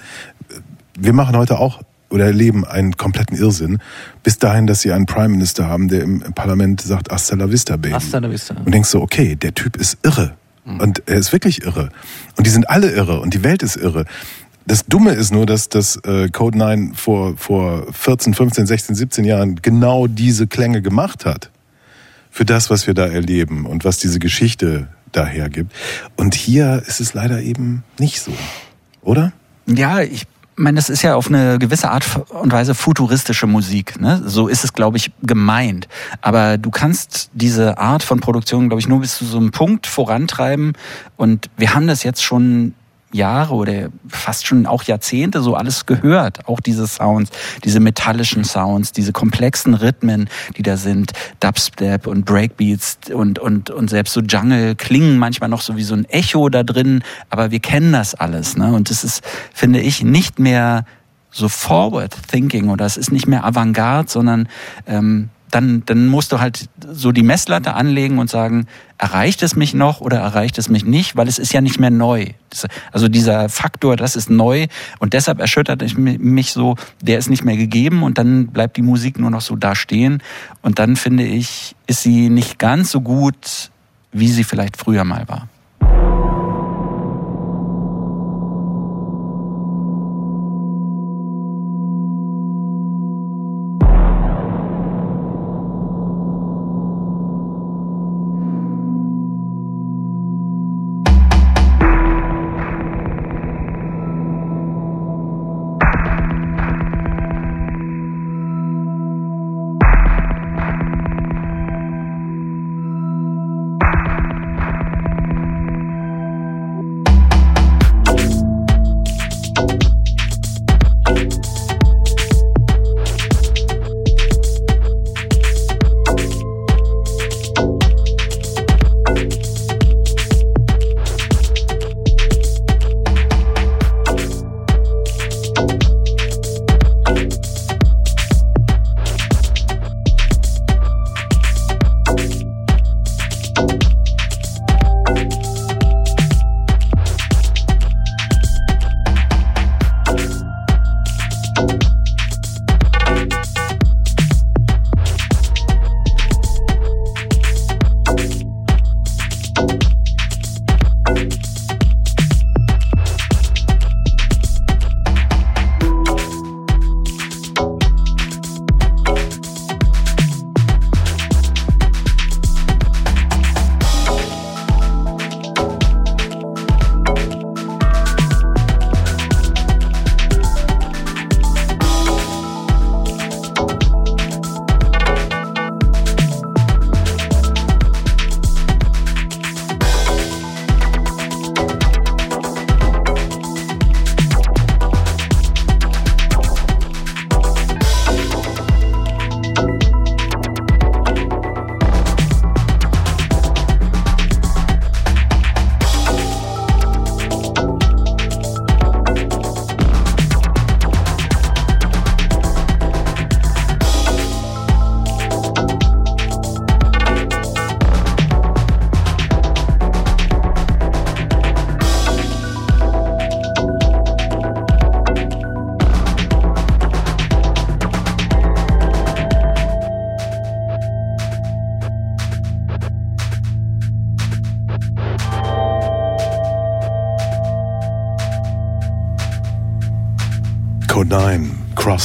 wir machen heute auch oder erleben einen kompletten Irrsinn, bis dahin, dass sie einen Prime Minister haben, der im, im Parlament sagt, hasta la vista, Baby. Hasta la vista. Und denkst so, okay, der Typ ist irre. Und er ist wirklich irre. Und die sind alle irre und die Welt ist irre. Das Dumme ist nur, dass das äh, Code 9 vor, vor 14, 15, 16, 17 Jahren genau diese Klänge gemacht hat für das, was wir da erleben und was diese Geschichte daher gibt. Und hier ist es leider eben nicht so, oder? Ja, ich meine, das ist ja auf eine gewisse Art und Weise futuristische Musik. Ne? So ist es, glaube ich, gemeint. Aber du kannst diese Art von Produktion, glaube ich, nur bis zu so einem Punkt vorantreiben. Und wir haben das jetzt schon Jahre oder fast schon auch Jahrzehnte so alles gehört. Auch diese Sounds, diese metallischen Sounds, diese komplexen Rhythmen, die da sind, Dubstep und Breakbeats und, und, und selbst so Jungle klingen manchmal noch so wie so ein Echo da drin, aber wir kennen das alles. Ne? Und das ist, finde ich, nicht mehr so forward thinking oder es ist nicht mehr Avantgarde, sondern ähm, dann, dann musst du halt so die Messlatte anlegen und sagen, erreicht es mich noch oder erreicht es mich nicht, weil es ist ja nicht mehr neu. Also dieser Faktor, das ist neu und deshalb erschüttert mi- mich so, der ist nicht mehr gegeben und dann bleibt die Musik nur noch so da stehen und dann finde ich, ist sie nicht ganz so gut, wie sie vielleicht früher mal war.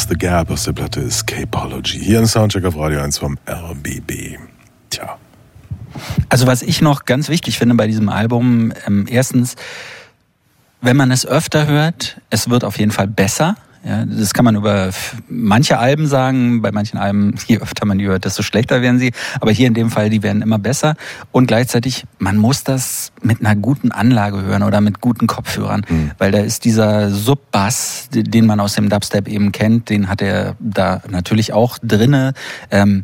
The Gap aus der Platte Escapology. Hier ein Soundcheck auf Radio 1 vom RBB. Tja. Also was ich noch ganz wichtig finde bei diesem Album, ähm, erstens, wenn man es öfter hört, es wird auf jeden Fall besser. Ja, das kann man über manche Alben sagen. Bei manchen Alben, je öfter man die hört, desto schlechter werden sie. Aber hier in dem Fall, die werden immer besser. Und gleichzeitig, man muss das mit einer guten Anlage hören oder mit guten Kopfhörern. Weil da ist dieser Subbass, den man aus dem Dubstep eben kennt, den hat er da natürlich auch drinne. Ähm,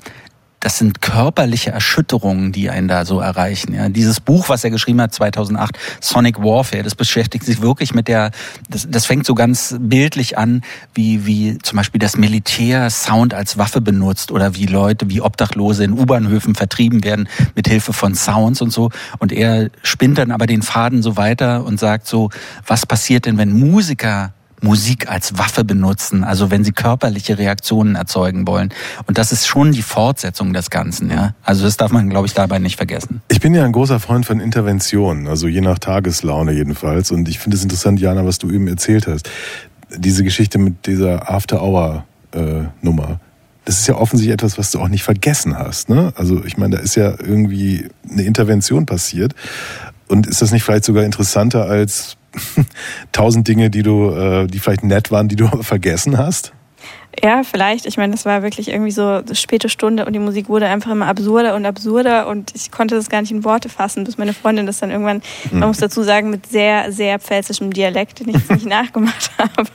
das sind körperliche Erschütterungen, die einen da so erreichen. Ja, dieses Buch, was er geschrieben hat 2008, Sonic Warfare, das beschäftigt sich wirklich mit der, das, das fängt so ganz bildlich an, wie, wie zum Beispiel das Militär Sound als Waffe benutzt oder wie Leute, wie Obdachlose in U-Bahnhöfen vertrieben werden mit Hilfe von Sounds und so. Und er spinnt dann aber den Faden so weiter und sagt so, was passiert denn, wenn Musiker Musik als Waffe benutzen, also wenn sie körperliche Reaktionen erzeugen wollen. Und das ist schon die Fortsetzung des Ganzen, ja. Also das darf man, glaube ich, dabei nicht vergessen. Ich bin ja ein großer Freund von Interventionen, also je nach Tageslaune jedenfalls. Und ich finde es interessant, Jana, was du eben erzählt hast. Diese Geschichte mit dieser After-Hour-Nummer. Das ist ja offensichtlich etwas, was du auch nicht vergessen hast. Ne? Also ich meine, da ist ja irgendwie eine Intervention passiert. Und ist das nicht vielleicht sogar interessanter als tausend Dinge, die du, äh, die vielleicht nett waren, die du vergessen hast? Ja, vielleicht. Ich meine, das war wirklich irgendwie so eine späte Stunde und die Musik wurde einfach immer absurder und absurder und ich konnte das gar nicht in Worte fassen, bis meine Freundin das dann irgendwann, man muss dazu sagen, mit sehr, sehr pfälzischem Dialekt, den ich jetzt nicht nachgemacht habe.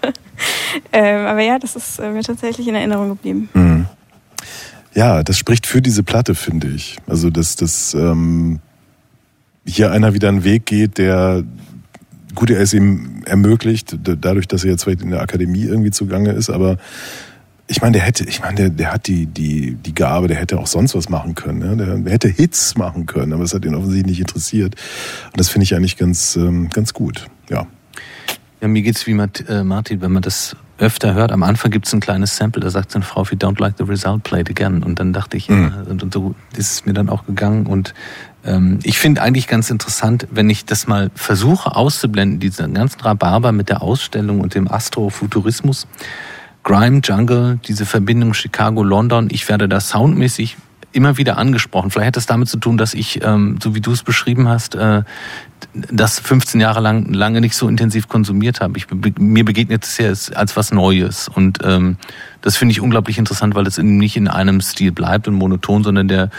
Ähm, aber ja, das ist äh, mir tatsächlich in Erinnerung geblieben. Mhm. Ja, das spricht für diese Platte, finde ich. Also, dass, dass ähm, hier einer wieder einen Weg geht, der gut, er ist ihm ermöglicht, dadurch, dass er jetzt vielleicht in der Akademie irgendwie zugange ist, aber ich meine, der hätte, ich meine, der, der hat die, die, die Gabe, der hätte auch sonst was machen können. Ja? Der, der hätte Hits machen können, aber es hat ihn offensichtlich nicht interessiert. Und das finde ich eigentlich ganz, ähm, ganz gut. Ja. Ja, mir geht's wie äh, Martin, wenn man das öfter hört. Am Anfang gibt's ein kleines Sample, da sagt seine Frau, if you don't like the result, play it again. Und dann dachte ich, ja, und, und so ist es mir dann auch gegangen. Und ich finde eigentlich ganz interessant, wenn ich das mal versuche auszublenden, diesen ganzen Rhabarber mit der Ausstellung und dem Astrofuturismus. Grime, Jungle, diese Verbindung Chicago-London, ich werde da soundmäßig immer wieder angesprochen. Vielleicht hat das damit zu tun, dass ich, ähm, so wie du es beschrieben hast, äh, das 15 Jahre lang lange nicht so intensiv konsumiert habe. Ich, mir begegnet es ja als, als was Neues und ähm, das finde ich unglaublich interessant, weil es eben nicht in einem Stil bleibt und monoton, sondern der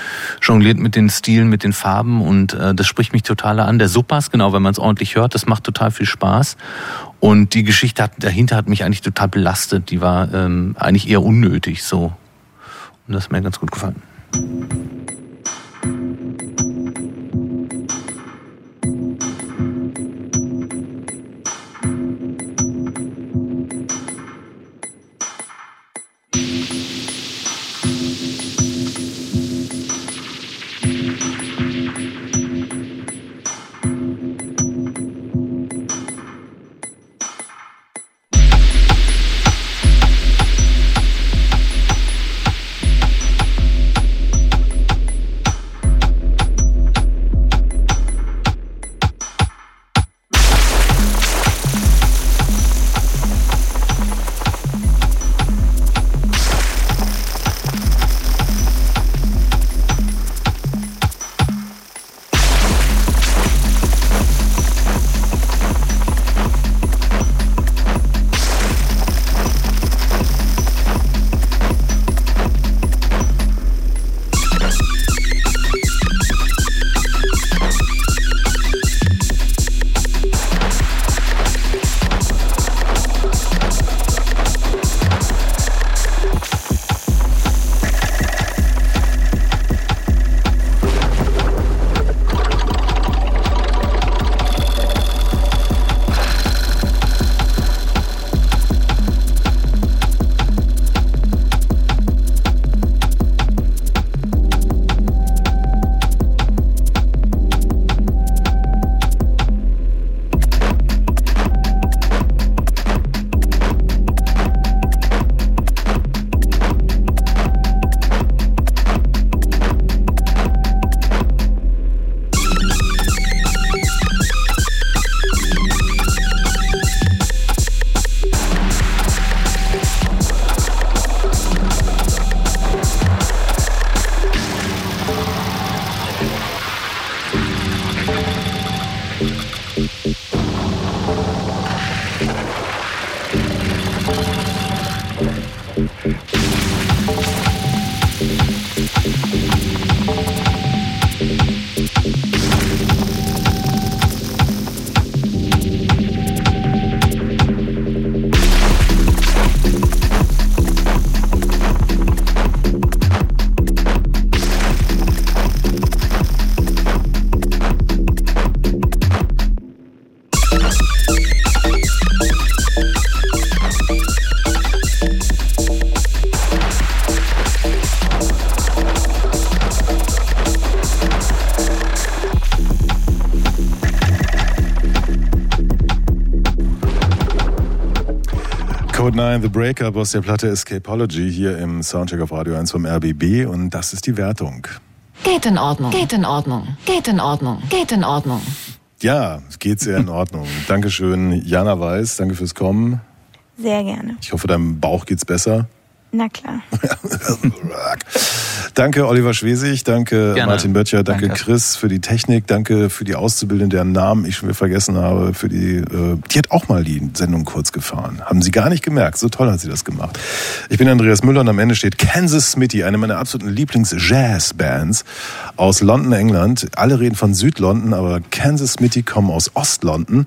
jongliert mit den Stilen, mit den Farben und äh, das spricht mich total an. Der Suppas, genau, wenn man es ordentlich hört, das macht total viel Spaß und die Geschichte hat, dahinter hat mich eigentlich total belastet. Die war ähm, eigentlich eher unnötig so und das hat mir ganz gut gefallen. thank you 9, The Breakup aus der Platte Escapology hier im Soundcheck auf Radio 1 vom RBB und das ist die Wertung. Geht in Ordnung. Geht in Ordnung. Geht in Ordnung. Geht in Ordnung. Ja, es geht sehr in Ordnung. Dankeschön, Jana Weiß, danke fürs Kommen. Sehr gerne. Ich hoffe, deinem Bauch geht's besser. Na klar. danke Oliver Schwesig, danke Gerne. Martin Böttcher, danke, Danke. Chris für die Technik, danke für die Auszubildende, deren Namen ich schon wieder vergessen habe. Für die, äh, die hat auch mal die Sendung kurz gefahren. Haben Sie gar nicht gemerkt. So toll hat sie das gemacht. Ich bin Andreas Müller und am Ende steht Kansas Smitty, eine meiner absoluten Lieblings-Jazz-Bands aus London, England. Alle reden von Südlondon, aber Kansas Smitty kommen aus Ostlondon.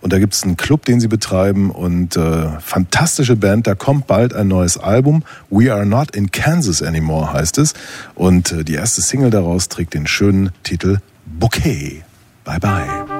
Und da gibt es einen Club, den sie betreiben und äh, fantastische Band. Da kommt bald ein neues Album. We Are Not in Kansas Anymore heißt es. Und äh, die erste Single daraus trägt den schönen Titel Bouquet. Bye bye.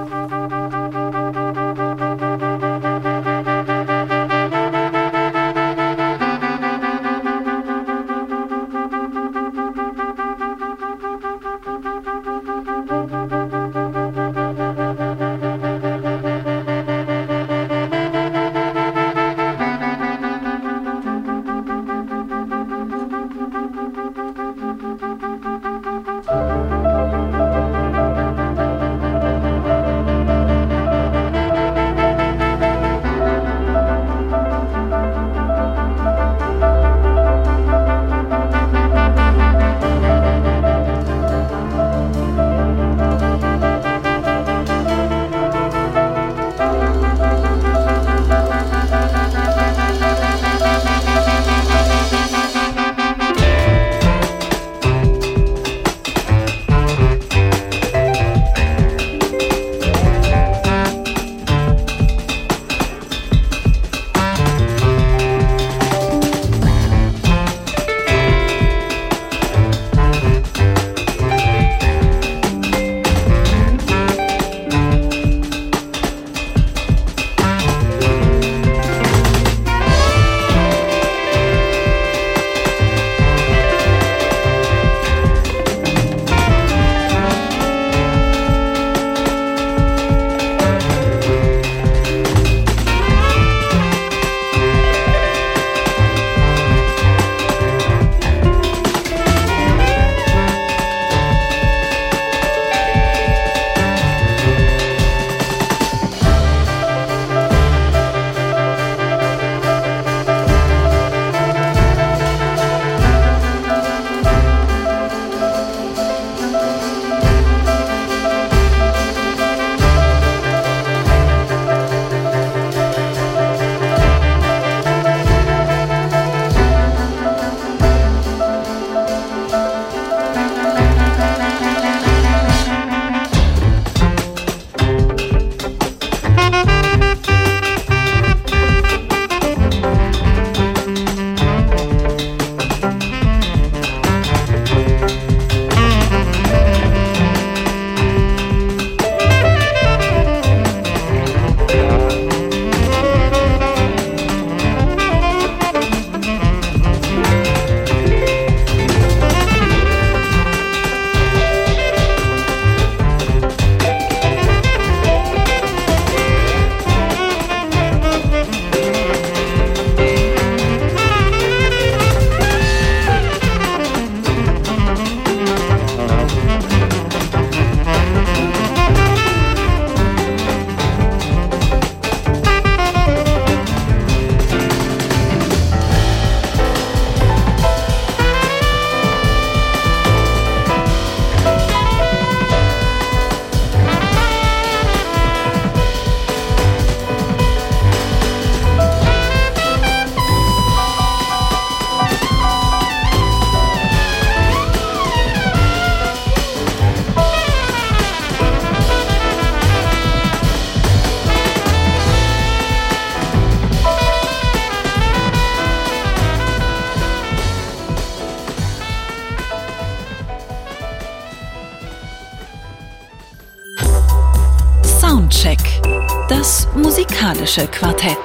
Quartett.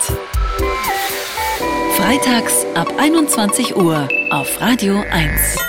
Freitags ab 21 Uhr auf Radio 1.